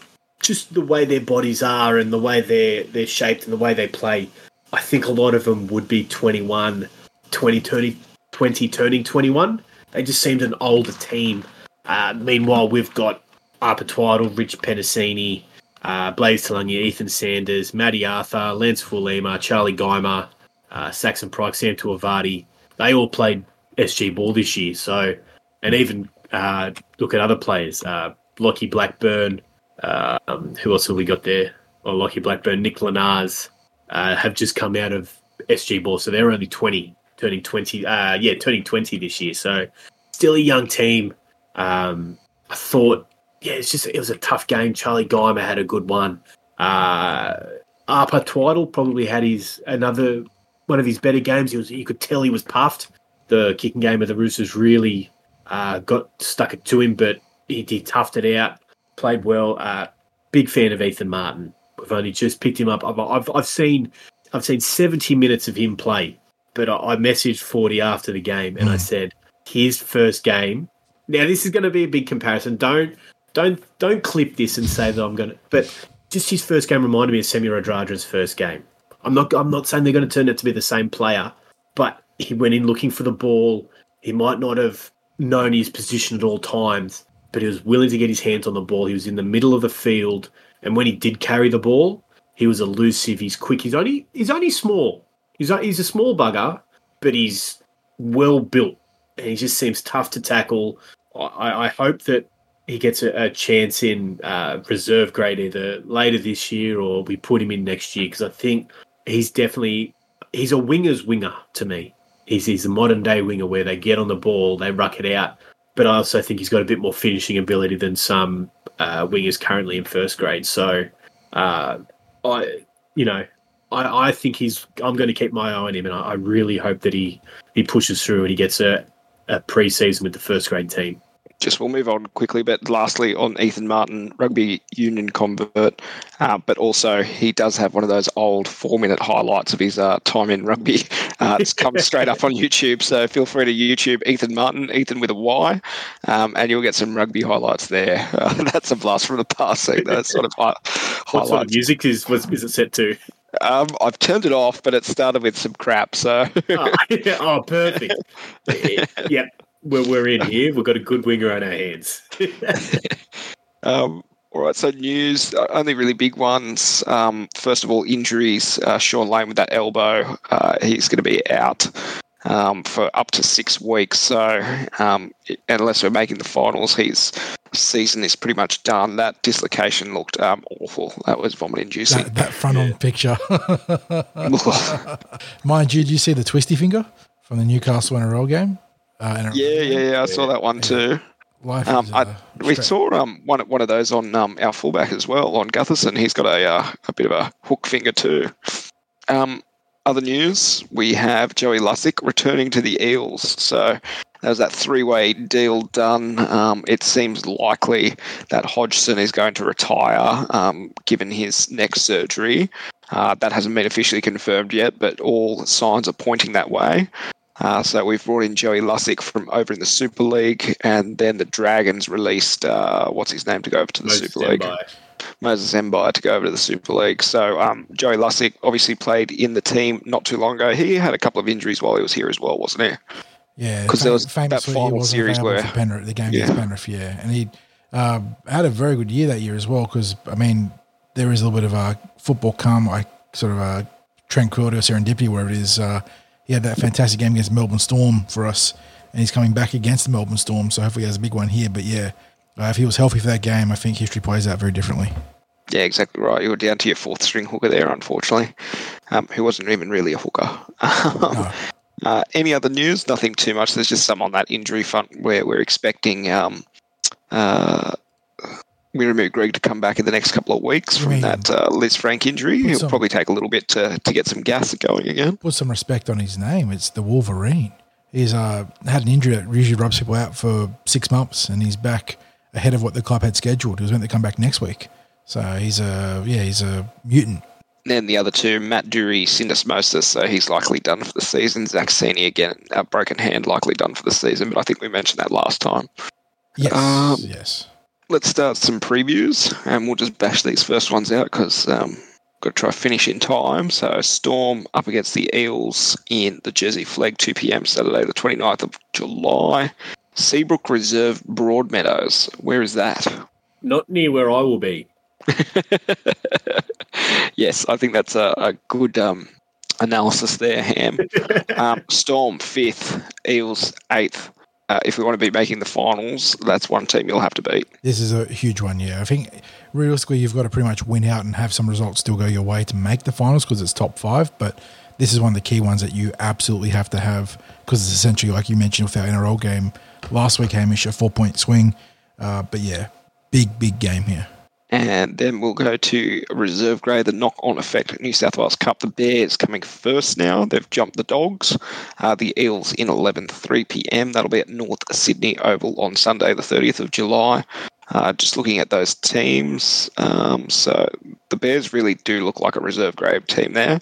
just the way their bodies are and the way they're they're shaped and the way they play. I think a lot of them would be 21, 20, 20, 20 turning 21. They just seemed an older team. Uh, meanwhile, we've got Arpa Twiddle, Rich Penisini, uh, Blaze Taulagi, Ethan Sanders, Matty Arthur, Lance Fulima, Charlie Guymer, uh, Saxon Pryke, Sam Tuavati. They all played SG ball this year. So, and even uh, look at other players, uh, Lockie Blackburn. Um, who else have we got there? Well, Lockie Blackburn, Nick Lanars uh, have just come out of SG ball, so they're only twenty, turning twenty. Uh, yeah, turning twenty this year. So, still a young team. Um, I thought yeah, it's just it was a tough game. Charlie Guymer had a good one. Uh, Arpa Twiddle probably had his another one of his better games. He was you could tell he was puffed. The kicking game of the Roosters really uh, got stuck it to him, but he, he toughed it out, played well. Uh, big fan of Ethan Martin. We've only just picked him up. I've, I've, I've seen I've seen seventy minutes of him play, but I, I messaged forty after the game and I said his first game. Now this is going to be a big comparison. Don't don't don't clip this and say that I'm going to. But just his first game reminded me of Semi Radradra's first game. I'm not I'm not saying they're going to turn out to be the same player, but he went in looking for the ball. He might not have known his position at all times, but he was willing to get his hands on the ball. He was in the middle of the field, and when he did carry the ball, he was elusive. He's quick. He's only he's only small. He's a, he's a small bugger, but he's well built, and he just seems tough to tackle. I, I hope that he gets a, a chance in uh, reserve grade either later this year or we put him in next year because I think he's definitely he's a winger's winger to me. He's he's a modern day winger where they get on the ball, they ruck it out, but I also think he's got a bit more finishing ability than some uh, wingers currently in first grade. So, uh, I you know. I, I think he's. I'm going to keep my eye on him, and I, I really hope that he, he pushes through and he gets a, a pre-season with the first grade team just we'll move on quickly, but lastly on Ethan Martin, rugby union convert, uh, but also he does have one of those old four minute highlights of his uh, time in rugby. Uh, it's come straight up on YouTube, so feel free to YouTube Ethan Martin, Ethan with a Y, um, and you'll get some rugby highlights there. Uh, [laughs] that's a blast from the past, seeing that sort of hi- highlights. What sort of music is was is it set to? Um, I've turned it off, but it started with some crap. So, oh, [laughs] oh perfect. [laughs] yep, we're, we're in here. We've got a good winger on our hands. [laughs] um, all right, so news, uh, only really big ones. Um, first of all, injuries. Uh, Shaun Lane with that elbow, uh, he's going to be out um, for up to six weeks. So, um, unless we're making the finals, his season is pretty much done. That dislocation looked um, awful. That was vomit inducing. That, that front on picture. [laughs] [laughs] Mind you, did you see the twisty finger from the Newcastle NRL game? Uh, yeah, yeah, yeah. I saw that one too. Life um, is, uh, I, we saw um, one one of those on um, our fullback as well on Gutherson. He's got a uh, a bit of a hook finger too. Um, other news: we have Joey Lussick returning to the Eels. So there's that three-way deal done. Um, it seems likely that Hodgson is going to retire, um, given his neck surgery. Uh, that hasn't been officially confirmed yet, but all signs are pointing that way. Uh, so we've brought in Joey Lussick from over in the Super League, and then the Dragons released uh, what's his name to go over to the Moses Super League. Moses Mbye to go over to the Super League. So um, Joey Lussick obviously played in the team not too long ago. He had a couple of injuries while he was here as well, wasn't he? Yeah, because there was that final series where Penrith, the game yeah. against Penrith, yeah, and he uh, had a very good year that year as well. Because I mean, there is a little bit of a football come. I sort of a tranquility or serendipity, wherever it is. Uh, he had that fantastic game against Melbourne Storm for us, and he's coming back against the Melbourne Storm. So hopefully he has a big one here. But yeah, uh, if he was healthy for that game, I think history plays out very differently. Yeah, exactly right. You were down to your fourth string hooker there, unfortunately, um, who wasn't even really a hooker. No. [laughs] Uh, any other news? Nothing too much. There's just some on that injury front where we're expecting um, uh, Wiremu Greig to come back in the next couple of weeks from that uh, Lisfranc injury. Put He'll some- probably take a little bit to, to get some gas going again. Put some respect on his name. It's the Wolverine. He's uh, had an injury that usually rubs people out for six months, and he's back ahead of what the club had scheduled. He was meant to come back next week. So he's a yeah, he's a mutant. Then the other two, Matt Doorey, syndesmosis, so he's likely done for the season. Zach Sini, again, a broken hand, likely done for the season, but I think we mentioned that last time. Yes, Um, yes. Let's start some previews, and we'll just bash these first ones out because um, got to try to finish in time. So Storm up against the Eels in the Jersey Flegg, 2 p.m. Saturday, the 29th of July. Seabrook Reserve, Broadmeadows. Where is that? Not near where I will be. [laughs] yes, I think that's a, a good um, analysis there, Ham. [laughs] um, Storm fifth, Eels eighth. Uh, if we want to be making the finals, that's one team you'll have to beat. This is a huge one. Yeah, I think realistically you've got to pretty much win out and have some results still go your way to make the finals because it's top five. But this is one of the key ones that you absolutely have to have because it's essentially like you mentioned with our NRL game last week, Hamish, a four point swing. Uh, but yeah, big big game here. And then we'll go to reserve grade, the knock on effect New South Wales Cup. The Bears coming first now. They've jumped the Dogs. Uh, the Eels in 11, 3 p.m. That'll be at North Sydney Oval on Sunday, the 30th of July. Uh, just looking at those teams. Um, so the Bears really do look like a reserve grade team there.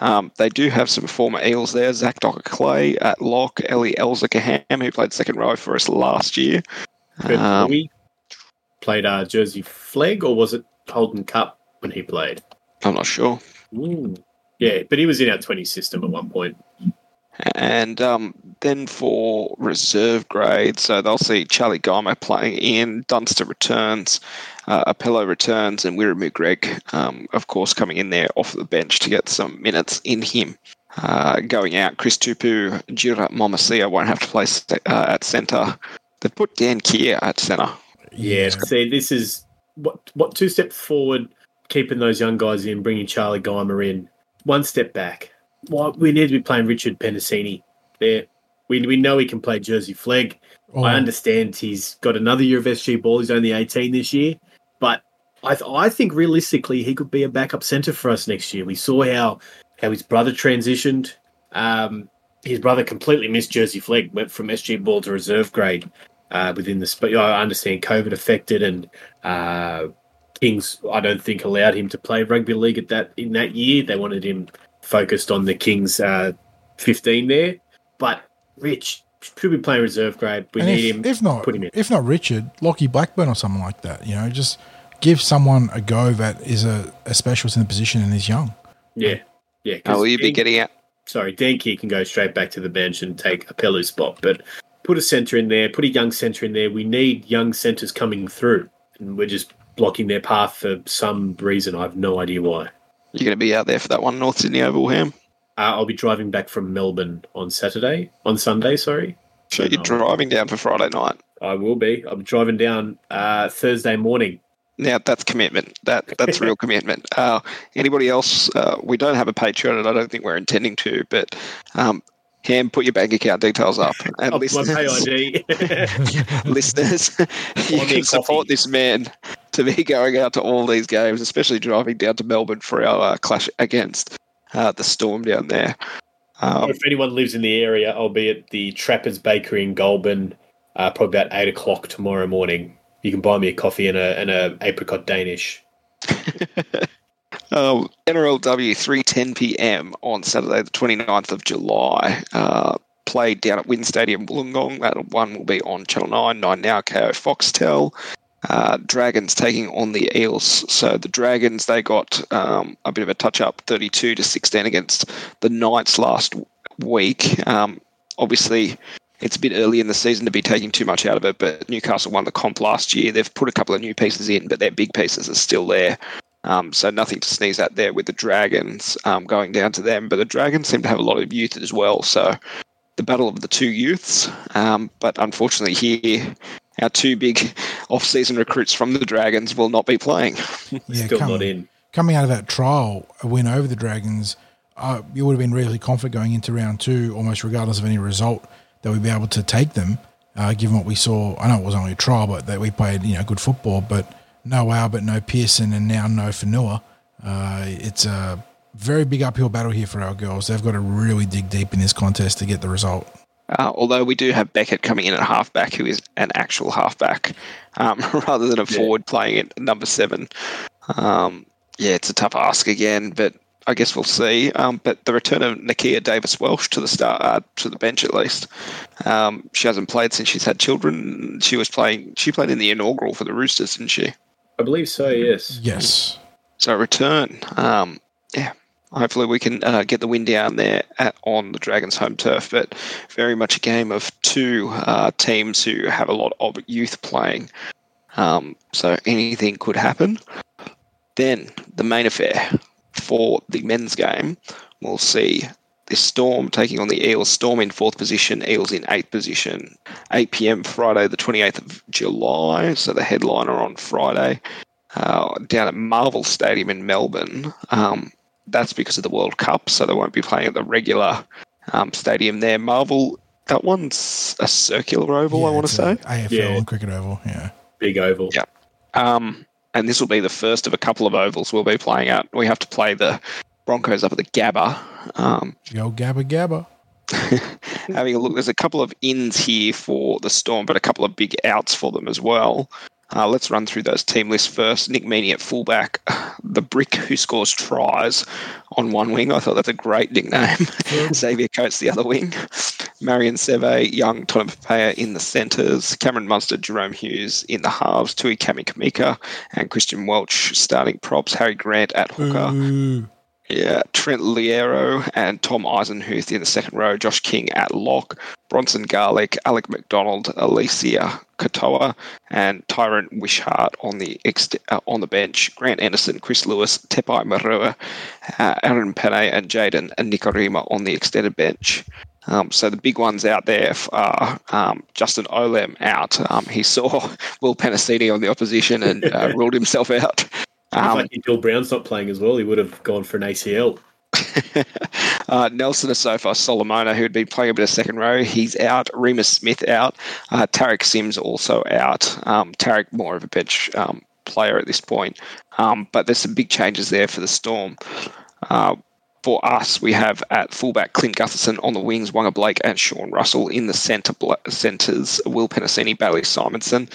Um, they do have some former Eels there. Zach Docker Clay at lock, Ellie Elzakaham, who played second row for us last year. Um, played uh, Jersey Flegg, or was it Holden Cup when he played? I'm not sure. Yeah, but he was in our 20 system at one point. And um, then for reserve grade, so they'll see Charlie Guymer playing in, Dunster returns, uh, Apello returns, and Wiremu Greig, um, of course, coming in there off the bench to get some minutes in him. Uh, going out, Chris Tupu, Jirah Momoisea won't have to play uh, at centre. They've put Dan Kier at centre. Yeah, see, this is what what two steps forward, keeping those young guys in, bringing Charlie Guymer in. One step back. Well, we need to be playing Richard Penisini there. We, we know he can play Jersey Flegg. Oh, I understand he's got another year of SG ball. He's only 18 this year, but I, th- I think realistically he could be a backup centre for us next year. We saw how how his brother transitioned. Um, his brother completely missed Jersey Flegg, went from SG ball to reserve grade uh, within the. Sp- I understand COVID affected and uh, Kings. I don't think allowed him to play rugby league at that in that year. They wanted him focused on the Kings uh, 15 there, but Rich should be playing reserve grade. We and need if, him. if not, put him in. if not Richard, Lockie Blackburn or someone like that. You know, just give someone a go that is a, a specialist in the position and is young. Yeah, yeah. 'cause How will you be getting out? Sorry, Dan Key can go straight back to the bench and take a Pelu spot, but put a centre in there, put a young centre in there. We need young centres coming through, and we're just blocking their path for some reason. I have no idea why. You're going to be out there for that one, North Sydney Oval, Ham? Uh, I'll be driving back from Melbourne on Saturday, on Sunday. Sorry, So you're No. driving down for Friday night. I will be. I'm driving down uh, Thursday morning. Now that's commitment. That that's real commitment. Uh, anybody else? Uh, we don't have a Patreon, and I don't think we're intending to. But um, Ham, put your bank account details up, [laughs] and my [laughs] listeners, ID. listeners, [laughs] you can support coffee. this man to be going out to all these games, especially driving down to Melbourne for our uh, clash against uh, the Storm down there. Um, if anyone lives in the area, I'll be at the Trappers Bakery in Goulburn, uh, probably about eight o'clock tomorrow morning. You can buy me a coffee and a and a apricot Danish. Um, NRLW 3:10 p.m. on Saturday, the 29th of July. Uh, played down at WIN Stadium, Wollongong. That one will be on Channel 9, 9 Now, Kayo Foxtel. Uh, Dragons taking on the Eels. So the Dragons, they got um, a bit of a touch up, 32 to 16 against the Knights last week. Um, obviously, it's a bit early in the season to be taking too much out of it, but Newcastle won the comp last year. They've put a couple of new pieces in, but their big pieces are still there. Um, so nothing to sneeze at there with the Dragons um, going down to them. But the Dragons seem to have a lot of youth as well. So the battle of the two youths. Um, but unfortunately, here, our two big off-season recruits from the Dragons will not be playing. [laughs] Yeah, Still come- not in. coming out of that trial, a win over the Dragons, uh, you would have been really confident going into round two, almost regardless of any result, that we'd be able to take them. Uh, given what we saw, I know it was only a trial, but that we played you know good football. But no Albert, no Pearson, and now no Fanua. Uh, it's a very big uphill battle here for our girls. They've got to really dig deep in this contest to get the result. Uh, although we do have Beckett coming in at halfback, who is an actual halfback, um, [laughs] rather than a Yeah. forward playing at number seven. Um, yeah, it's a tough ask again, but I guess we'll see. Um, but the return of Nakia Davis Welsh to the start, uh, to the bench at least. Um, she hasn't played since she's had children. She was playing. She played in the inaugural for the Roosters, didn't she? I believe so. Yes. Yes, So return. Um, yeah, hopefully we can uh, get the win down there at, on the Dragons' home turf. But very much a game of two uh, teams who have a lot of youth playing. Um, so anything could happen. Then the main affair for the men's game, we'll see the Storm taking on the Eels. Storm in fourth position, Eels in eighth position. 8 p.m. Friday, the 28th of July. So the headliner on Friday uh, down at Marvel Stadium in Melbourne. Um, that's because of the World Cup, so they won't be playing at the regular um, stadium there. Marvel, that one's a circular oval, I want to say. AFL Yeah. cricket oval. Yeah, Big oval. Yeah. Um, and this will be the first of a couple of ovals we'll be playing at. We have to play the Broncos up at the Gabba. Um, go Gabba Gabba. [laughs] having a look, there's a couple of ins here for the Storm, but a couple of big outs for them as well. Uh, let's run through those team lists first. Nick Meaney at fullback, [sighs] the brick who scores tries on one wing. I thought that's a great nickname. [laughs] Xavier Coates the other wing. Marion Seve, Young, Tonumaipea in the centres. Cameron Munster, Jahrome Hughes in the halves. Tui Kamikamica and Christian Welch starting props. Harry Grant at hooker. Ooh. Yeah, Trent Loiero and Tom Eisenhuth in the second row, Josh King at lock, Bronson Garlick, Alec McDonald, Eliesa Katoa, and Tyran Wishart on the ext- uh, on the bench. Grant Anderson, Chris Lewis, Tepai Moeroa, uh, Aaron Pene, and Jaden and Nikorima on the extended bench. Um, so the big ones out there are um, Justin Olam out. Um, he saw [laughs] Will Penisini on the opposition and uh, [laughs] ruled himself out. Um, like Bill Brown's not playing as well. He would have gone for an ACL. [laughs] uh, Nelson Asofa Solomona, who had been playing a bit of second row, he's out. Reimis Smith out. Uh, Tariq Sims also out. Um, Tariq more of a bench um, player at this point. Um, but there's some big changes there for the Storm. Uh, for us, we have at fullback Clint Gutherson on the wings, Waqa Blake and Sean Russell in the centre bla- centres, Will Penisini, Bailey Simonsson.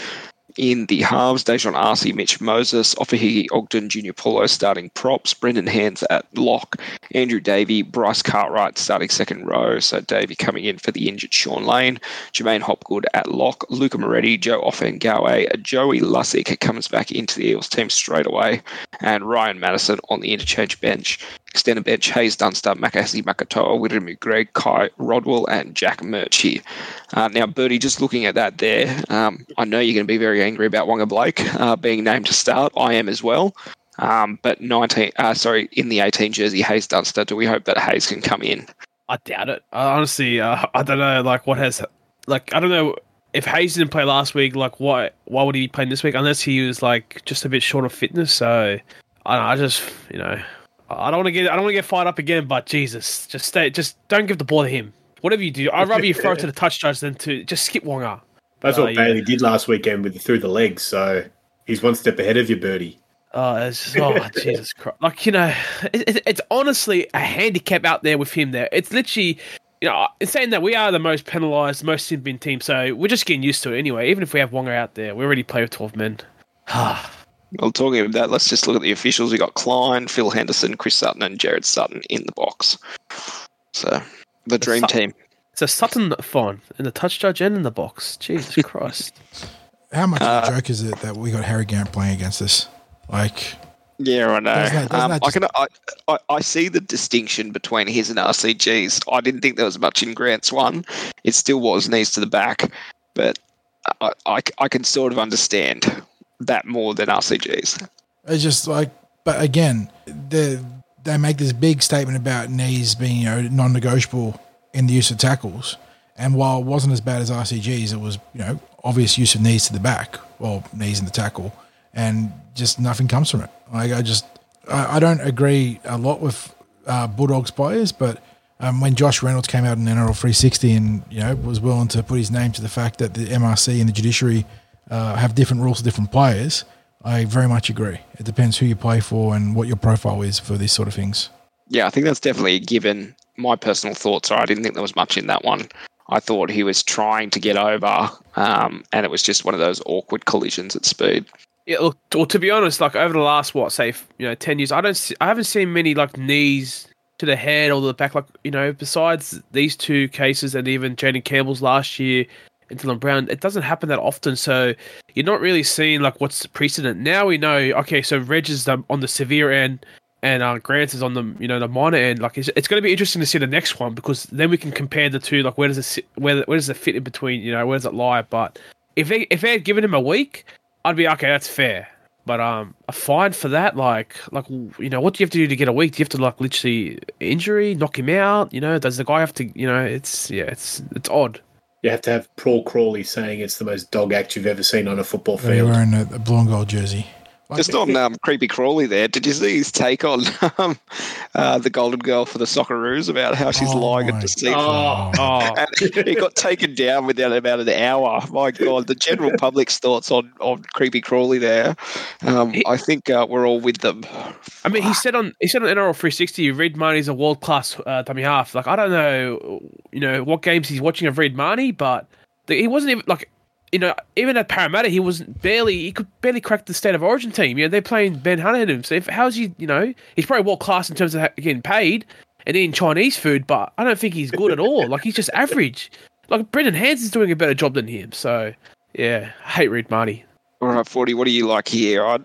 In the halves, Daejarn Asi, Mitch Moses, Ofahiki Ogden, Junior Paulo starting props, Brendan Hands at lock, Andrew Davey, Bryce Cartwright starting second row, so Davey coming in for the injured Shaun Lane, J'maine Hopgood at lock, Luca Moretti, Joe Ofahengaue, Joey Lussick comes back into the Eels team straight away, and Ryan Matterson on the interchange bench. Extended bench, Haze Dunster, Makahesi Makatoa, Wiremu Greig, Ky Rodwell, and Jack Murchie. Uh, now, Burty, just looking at that there, um, I know you're going to be very angry about Waqa Blake uh, being named to start. I am as well. Um, but 19, uh, sorry, in the 18 jersey, Haze Dunster, do we hope that Haze can come in? I doubt it. I honestly, uh, I don't know. Like, what has, like, I don't know if Haze didn't play last week. Like, why? Why would he be playing this week? Unless he was like just a bit short of fitness. So, I, know, I just, you know, I don't want to get, I don't want to get fired up again. But Jesus, just stay, just don't give the ball to him. Whatever you do, I'd rather you throw it to the touch judge than to just skip Waqa. That's Oh, what uh, yeah. Bailey did last weekend with you through the legs. So he's one step ahead of you, Burty. Oh, it's just, oh [laughs] Jesus Christ! Like you know, it, it, it's honestly a handicap out there with him. There, it's literally, you know, it's saying that we are the most penalised, most sin bin team. So we're just getting used to it anyway. Even if we have Waqa out there, we already play with twelve men. [sighs] Ah. Well, talking about that, let's just look at the officials. We got Klein, Phil Henderson, Chris Sutton, and Jared Sutton in the box. So the dream Sutton. team. it's a Sutton font in the touch judge and in the box. Jesus [laughs] Christ! How much of Uh, a joke is it that we got Harry Grant playing against us? Like, Yeah, I know. Doesn't that- doesn't um, that I can I, I, I see the distinction between his and RCG's. I didn't think there was much in Grant's one. It still was knees to the back, but I, I, I can sort of understand that more than RCG's. it's just like But again, the they make this big statement about knees being you know non-negotiable in the use of tackles. And while it wasn't as bad as RCG's, it was you know obvious use of knees to the back or knees in the tackle, and just nothing comes from it. Like I just I, I don't agree a lot with uh, Bulldogs players, but um, when Josh Reynolds came out in NRL 360 and you know was willing to put his name to the fact that the MRC and the judiciary uh, have different rules for different players, I very much agree. It depends who you play for and what your profile is for these sort of things. Yeah, I think that's definitely a given. My personal thoughts are I didn't think there was much in that one. I thought he was trying to get over, um, and it was just one of those awkward collisions at speed. Yeah, look, well, to be honest, like over the last what, say, you know, ten years, I don't, see, I haven't seen many like knees to the head or the back, like you know, besides these two cases and even Jayden Campbell's last year and Dylan Brown, it doesn't happen that often. So you're not really seeing like what's the precedent. Now we know, okay, so Reg is on the severe end and uh, Grant is on the you know the minor end. Like it's, it's going to be interesting to see the next one because then we can compare the two. Like where does it sit, where where does it fit in between? You know where does it lie? But if they if they had given him a week, I'd be okay. That's fair. But um, a fine for that, like like you know, what do you have to do to get a week? Do you have to like literally injury, knock him out? You know, does the guy have to? You know, it's yeah, it's it's odd. You have to have Paul Crawley saying it's the most dog act you've ever seen on a football field. wearing a, a blue and gold jersey. Just on um, creepy Crawley there, did you see his take on [laughs] um, uh, the Golden Girl for the Socceroos about how she's Oh lying and deceitful? Oh, Oh, he got taken down within about an hour. My God, the general public's thoughts on, on creepy Crawley there. Um, He- I think uh, we're all with them. I mean, he said on he said on NRL 360, Reed Mahoney's a world class uh, dummy half. Like I don't know, you know, what games he's watching of Reed Mahoney, but the, he wasn't even like, you know, even at Parramatta, he wasn't barely he could barely crack the state of origin team. You know, they're playing Ben Hunter and him. So if, how's he? You know, he's probably world class in terms of getting paid and eating Chinese food, but I don't think he's good at all. Like he's just average. Like Brendan Hands is doing a better job than him. So yeah, I hate Reed Mahoney. All right, Forty. What do you like here? I,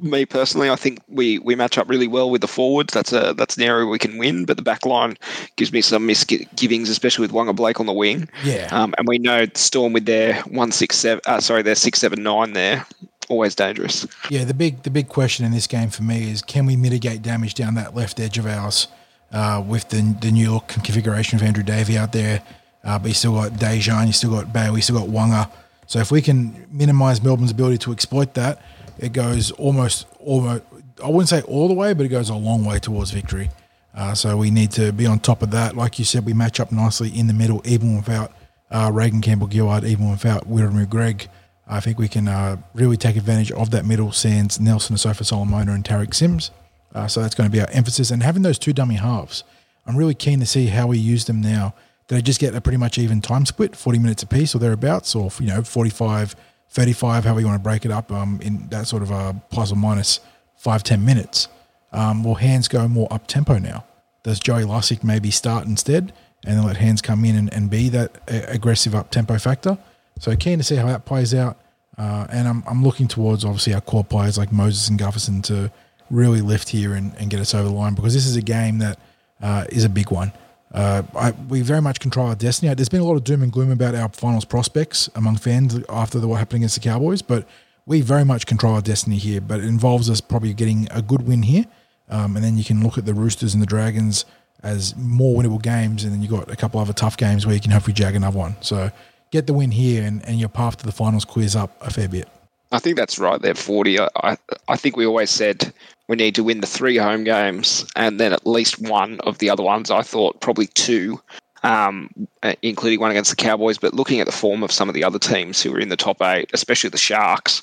me personally, I think we, we match up really well with the forwards. That's a that's an area we can win. But the back line gives me some misgivings, especially with Waqa Blake on the wing. Yeah. Um, and we know Storm with their one six seven. Uh, sorry, their six seven nine there. Always dangerous. Yeah, the big the big question in this game for me is can we mitigate damage down that left edge of ours uh, with the the new look configuration of Andrew Davey out there? Uh, but you still got Daejarn, you still got Bailey, you still got Waqa. So if we can minimise Melbourne's ability to exploit that, it goes almost almost I wouldn't say all the way, but it goes a long way towards victory. Uh, so we need to be on top of that. Like you said, we match up nicely in the middle, even without uh, Reagan Campbell Gillard, even without Wiremu Greig. I think we can uh, really take advantage of that middle Sands, Nelson, Asofa Solomona, and Tariq Sims. Uh, so that's going to be our emphasis. And having those two dummy halves, I'm really keen to see how we use them now. Do they just get a pretty much even time split, 40 minutes apiece or thereabouts, or, you know, 45, 35, however you want to break it up um, in that sort of uh, plus or minus five, 10 minutes? Um, will hands go more up tempo now? Does Joey Lussick maybe start instead and then let hands come in and, and be that aggressive up tempo factor? So keen to see how that plays out. Uh, and I'm, I'm looking towards obviously our core players like Moses and Gutherson to really lift here and, and get us over the line because this is a game that uh, is a big one. Uh, I, we very much control our destiny. There's been a lot of doom and gloom about our finals prospects among fans after the, what happened against the Cowboys, but we very much control our destiny here. But it involves us probably getting a good win here, um, and then you can look at the Roosters and the Dragons as more winnable games, and then you've got a couple other tough games where you can hopefully jag another one. So get the win here, and, and your path to the finals clears up a fair bit. I think that's right there, 40. I, I, think we always said we need to win the three home games and then at least one of the other ones. I thought probably two, um, uh, including one against the Cowboys. But looking at the form of some of the other teams who are in the top eight, especially the Sharks,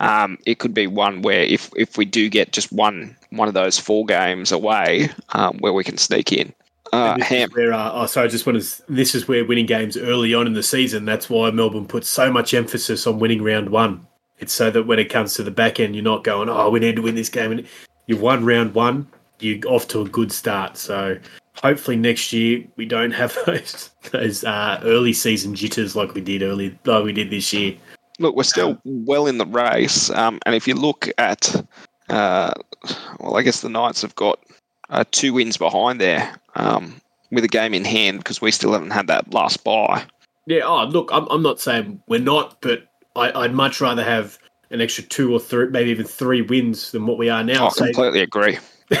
um, it could be one where if, if we do get just one one of those four games away, um, where we can sneak in. Uh, this Ham, is where, uh, oh, sorry, I just want to. This is where winning games early on in the season. That's why Melbourne puts so much emphasis on winning round one. It's so that when it comes to the back end, you're not going, "Oh, we need to win this game." And you've won round one, you're off to a good start. So hopefully next year we don't have [laughs] those those uh, early season jitters like we did early, like we did this year. look, we're still well in the race. Um, and if you look at, uh, well, I guess the Knights have got uh, two wins behind there um, with a game in hand because we still haven't had that last bye. Yeah. Oh, look, I'm, I'm not saying we're not, but I, I'd much rather have an extra two or three, maybe even three wins than what we are now. I So- completely agree. [laughs]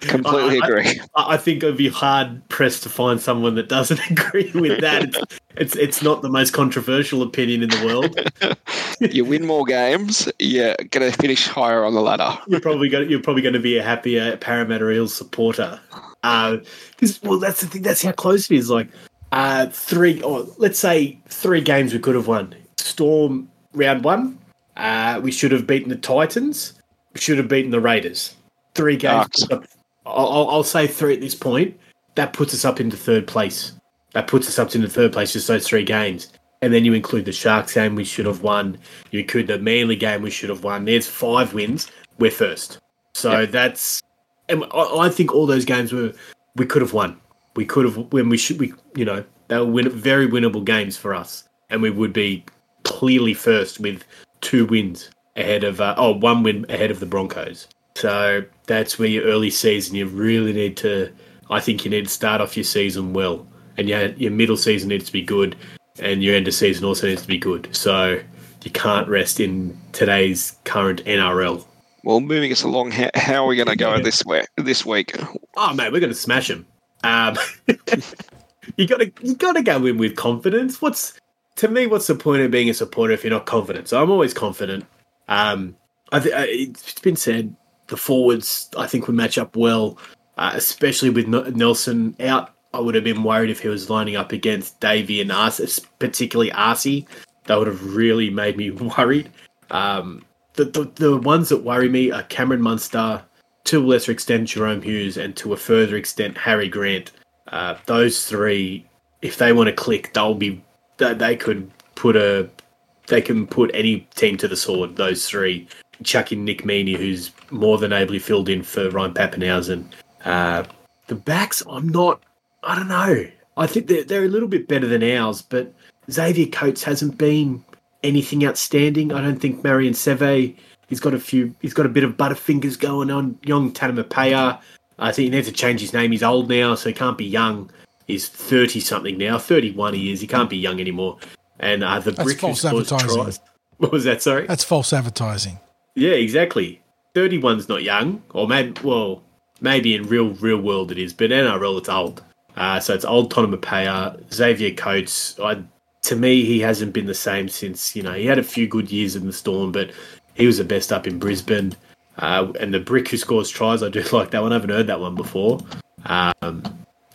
Completely I- agree. I I think it'd be hard pressed to find someone that doesn't [laughs] agree with that. It's, it's it's not the most controversial opinion in the world. [laughs] you win more games, you're going to finish higher on the ladder. You're probably going you're probably going to be a happier Parramatta Eels supporter. Because well, that's the thing. That's how close it is. Like uh, three, or let's say three games we could have won. Storm round one. Uh, we should have beaten the Titans. We should have beaten the Raiders. Three games. Sharks. I'll, I'll- I'll say three at this point. That puts us up into third place. That puts us up into third place, just those three games. And then you include the Sharks game we should have won. You include the Manly game we should have won. There's five wins. We're first. So that's, and I, I think all those games were we could have won. We could have when we should we you know they were win, very winnable games for us, and we would be clearly first with two wins ahead of uh, oh one win ahead of the Broncos. So that's where your early season you really need to. I think you need to start off your season well, and your your middle season needs to be good, and your end of season also needs to be good. So you can't rest in today's current NRL. Well, moving us along, how, how are we going to go this week? This week, Oh mate, we're gonna smash them. Um, [laughs] you gotta you gotta go in with confidence. What's to me? What's the point of being a supporter if you're not confident? So I'm always confident. Um, I th- uh, it's been said the forwards I think would match up well, uh, especially with Nelson out. I would have been worried if he was lining up against Davey and Asi, particularly Asi. That would have really made me [laughs] worried. Um, the, the the ones that worry me are Cameron Munster, to a lesser extent Jahrome Hughes, and to a further extent Harry Grant. Uh, those three, if they want to click, they'll be they, they could put a they can put any team to the sword. Those three, chuck in Nick Meaney, who's more than ably filled in for Ryan Papenhuyzen. Uh, the backs, I'm not. I don't know. I think they're they're a little bit better than ours, but Xavier Coates hasn't been anything outstanding. I don't think Marion Seve. He's got a few. He's got a bit of butterfingers going on. Young Tonumaipea. I think he needs to change his name. He's old now, so he can't be young. He's thirty something now. Thirty-one he is. He can't be young anymore. And uh, the That's brick who false scores advertising. tries. [laughs] What was that? Sorry. That's false advertising. Yeah, exactly. 31's not young, or maybe well, maybe in real real world it is, but NRL it's old. Uh, so it's old Tonumaipea, Xavier Coates. I, to me, he hasn't been the same since you know he had a few good years in the Storm, but he was the best up in Brisbane. Uh, and the brick who scores tries, I do [laughs] like that one. I haven't heard that one before. Um,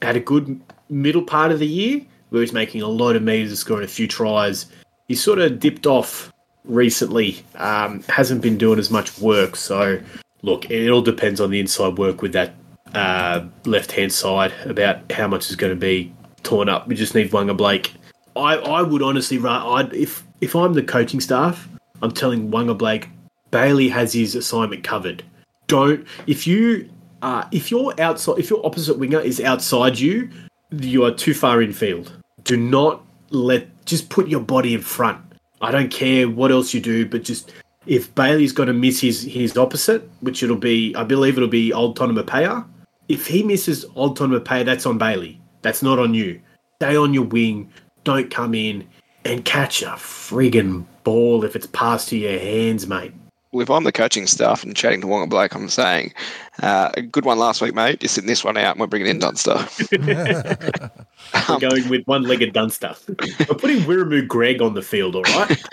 had a good middle part of the year where he's making a lot of meters, scoring a few tries. He sort of dipped off recently. Um, hasn't been doing as much work. So, look, it all depends on the inside work with that uh, left hand side about how much is going to be torn up. We just need Waqa Blake. I, I would honestly, I'd, if if I'm the coaching staff, I'm telling Waqa Blake, Bailey has his assignment covered. Don't if you uh, if your outside if your opposite winger is outside you, you are too far in field. Do not let just put your body in front. I don't care what else you do, but just if Bailey's going to miss his his opposite, which it'll be, I believe it'll be Old Tonumaipea. If he misses Old Tonumaipea, that's on Bailey. That's not on you. Stay on your wing. Don't come in and catch a friggin' ball if it's passed to your hands, mate. Well, if I'm the coaching staff and chatting to Waqa Blake, I'm saying, uh, a good one last week, mate. You're sitting this one out and we're bringing in Dunster. [laughs] We're going with one-legged Dunster. [laughs] We're putting Wiremu Greig on the field, all right?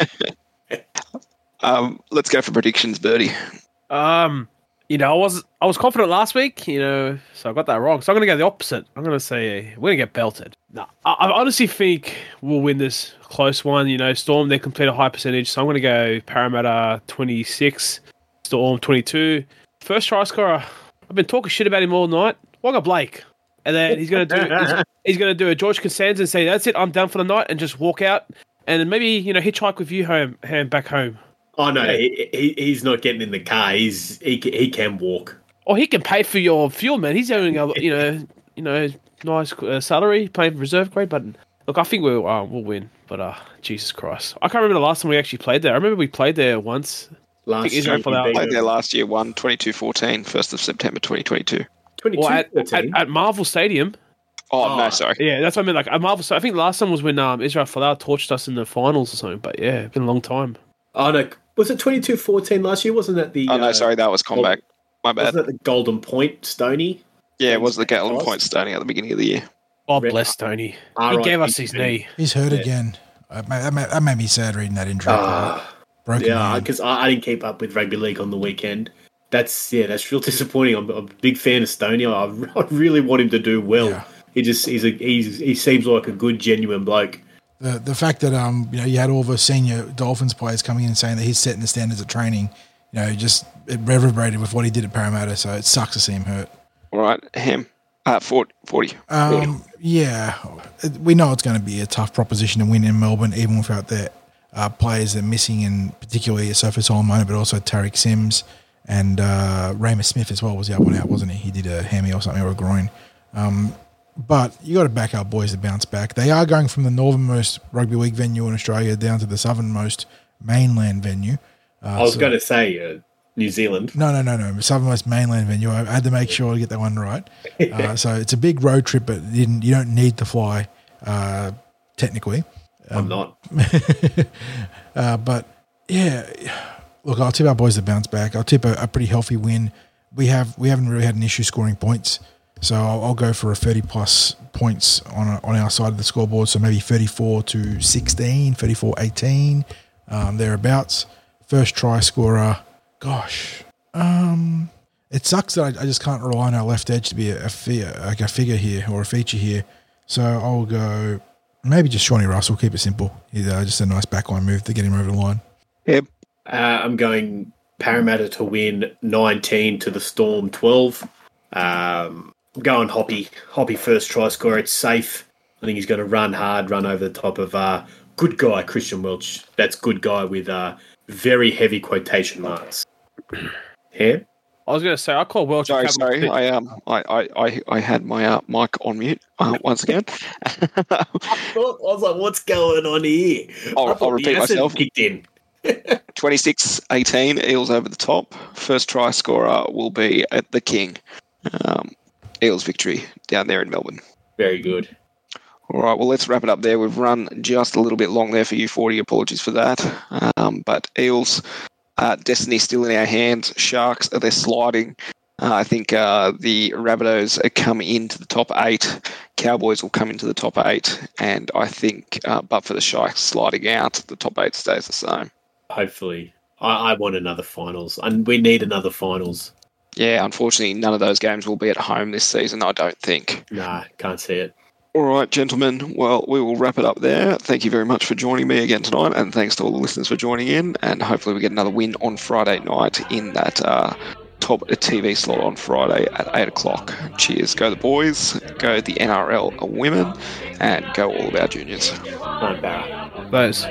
[laughs] Um, let's go for predictions, Burty. Um, you know, I was I was confident last week, you know, so I got that wrong. So I'm going to go the opposite. I'm going to say we're going to get belted. No, I, I honestly think we'll win this close one. You know, Storm they complete a high percentage, so I'm going to go Parramatta 26, Storm 22. First try scorer. I've been talking shit about him all night. Waqa Blake, and then he's going to do he's, [laughs] he's going to do a George Costanza and say that's it, I'm done for the night, and just walk out, and then maybe you know hitchhike with you home, home back home. Oh no, he, he, he's not getting in the car. He's he, he can walk. Or he can pay for your fuel, man. He's earning a you know [laughs] you know nice uh, salary, playing reserve grade. But look, I think we'll uh, we'll win. But uh, Jesus Christ, I can't remember the last time we actually played there. I remember we played there once. Last Israel year, fell out. he beat Played there them. last year, won 22 14, 1st of September 2022. 22, Or at, at, at Marvel Stadium. Oh, Oh, no, sorry. Yeah, that's what I mean. Like at Marvel. I think the last time was when um, Israel Folau torched us in the finals or something. But yeah, it's been a long time. Oh no, was it 22-14 last year? Wasn't that the? Oh no, uh, sorry, that was Comback. My bad. Wasn't that the Golden Point Stony? Yeah, it was the Golden point Stony at the beginning of the year. God bless Tony. He gave us his knee. He's hurt again. That made, made me sad reading that injury. Ah, Broken yeah, because I, I didn't keep up with rugby league on the weekend. That's yeah, that's real [laughs] disappointing. I'm, I'm a big fan of Stony. I, [laughs] I really want him to do well. He just he's a he's, he seems like a good, genuine bloke. The the fact that um you know you had all the senior Dolphins players coming in and saying that he's setting the standards of training, you know, just it reverberated with what he did at Parramatta. So it sucks to see him hurt. All right, him. Uh, 40. 40. Um, yeah, we know it's going to be a tough proposition to win in Melbourne, even without their uh, players that are missing, and particularly Sofa Solomon, but also Tariq Sims and uh, Reimis Smith as well was the other one out, wasn't he? He did a hammy or something or a groin. Um, but you got to back our boys to bounce back. They are going from the northernmost rugby league venue in Australia down to the southernmost mainland venue. Uh, I was so- going to say uh, New Zealand. no, no, no, no. Southernmost mainland venue. I had to make sure to get that one right. [laughs] Uh, so it's a big road trip, but you, didn't, you don't need to fly uh, technically. I'm not. [laughs] Uh, but yeah, look, I'll tip our boys to bounce back. I'll tip a, a pretty healthy win. We have we haven't really had an issue scoring points, so I'll, I'll go for a thirty plus points on a, on our side of the scoreboard. So maybe thirty four to 16, 34-18, um, thereabouts. First try scorer. Gosh, um, it sucks that I, I just can't rely on our left edge to be a, a, fi- like a figure here or a feature here. So I'll go maybe just Shawnee Russell. Keep it simple. He's uh, just a nice backline move to get him over the line. Yep. Uh, I'm going Parramatta to win 19 to the Storm 12. Um, I'm going Hoppy. Hoppy first try scorer. It's safe. I think he's going to run hard, run over the top of uh, good guy Christian Welch. That's good guy with uh, very heavy quotation marks. [clears throat] Yeah. I was going to say, I call Welch. a Sorry, capital sorry. T. I um, I, I, I, I had my uh, mic on mute uh, once again. [laughs] I was like, what's going on here? I'll- I thought I'll repeat myself. Kicked in. [laughs] 26-18, Eels over the top. First try scorer will be at the King. Um, Eels victory down there in Melbourne. Very good. All right, well, let's wrap it up there. We've run just a little bit long there for you, 40. Apologies for that. Um, but Eels, uh, destiny still in our hands. Sharks, are they're sliding. Uh, I think uh, the Rabbitohs are coming into the top eight. Cowboys will come into the top eight. And I think, uh, but for the Sharks sliding out, the top eight stays the same. Hopefully. I, I want another finals. And we need another finals. Yeah, unfortunately, none of those games will be at home this season, I don't think. Nah, can't see it. All right, gentlemen. Well, we will wrap it up there. Thank you very much for joining me again tonight, and thanks to all the listeners for joining in. And hopefully, we get another win on Friday night in that uh, top TV slot on Friday at eight o'clock. Cheers! Go the boys, go the NRL women, and go all of our juniors. Can't Barra. Those.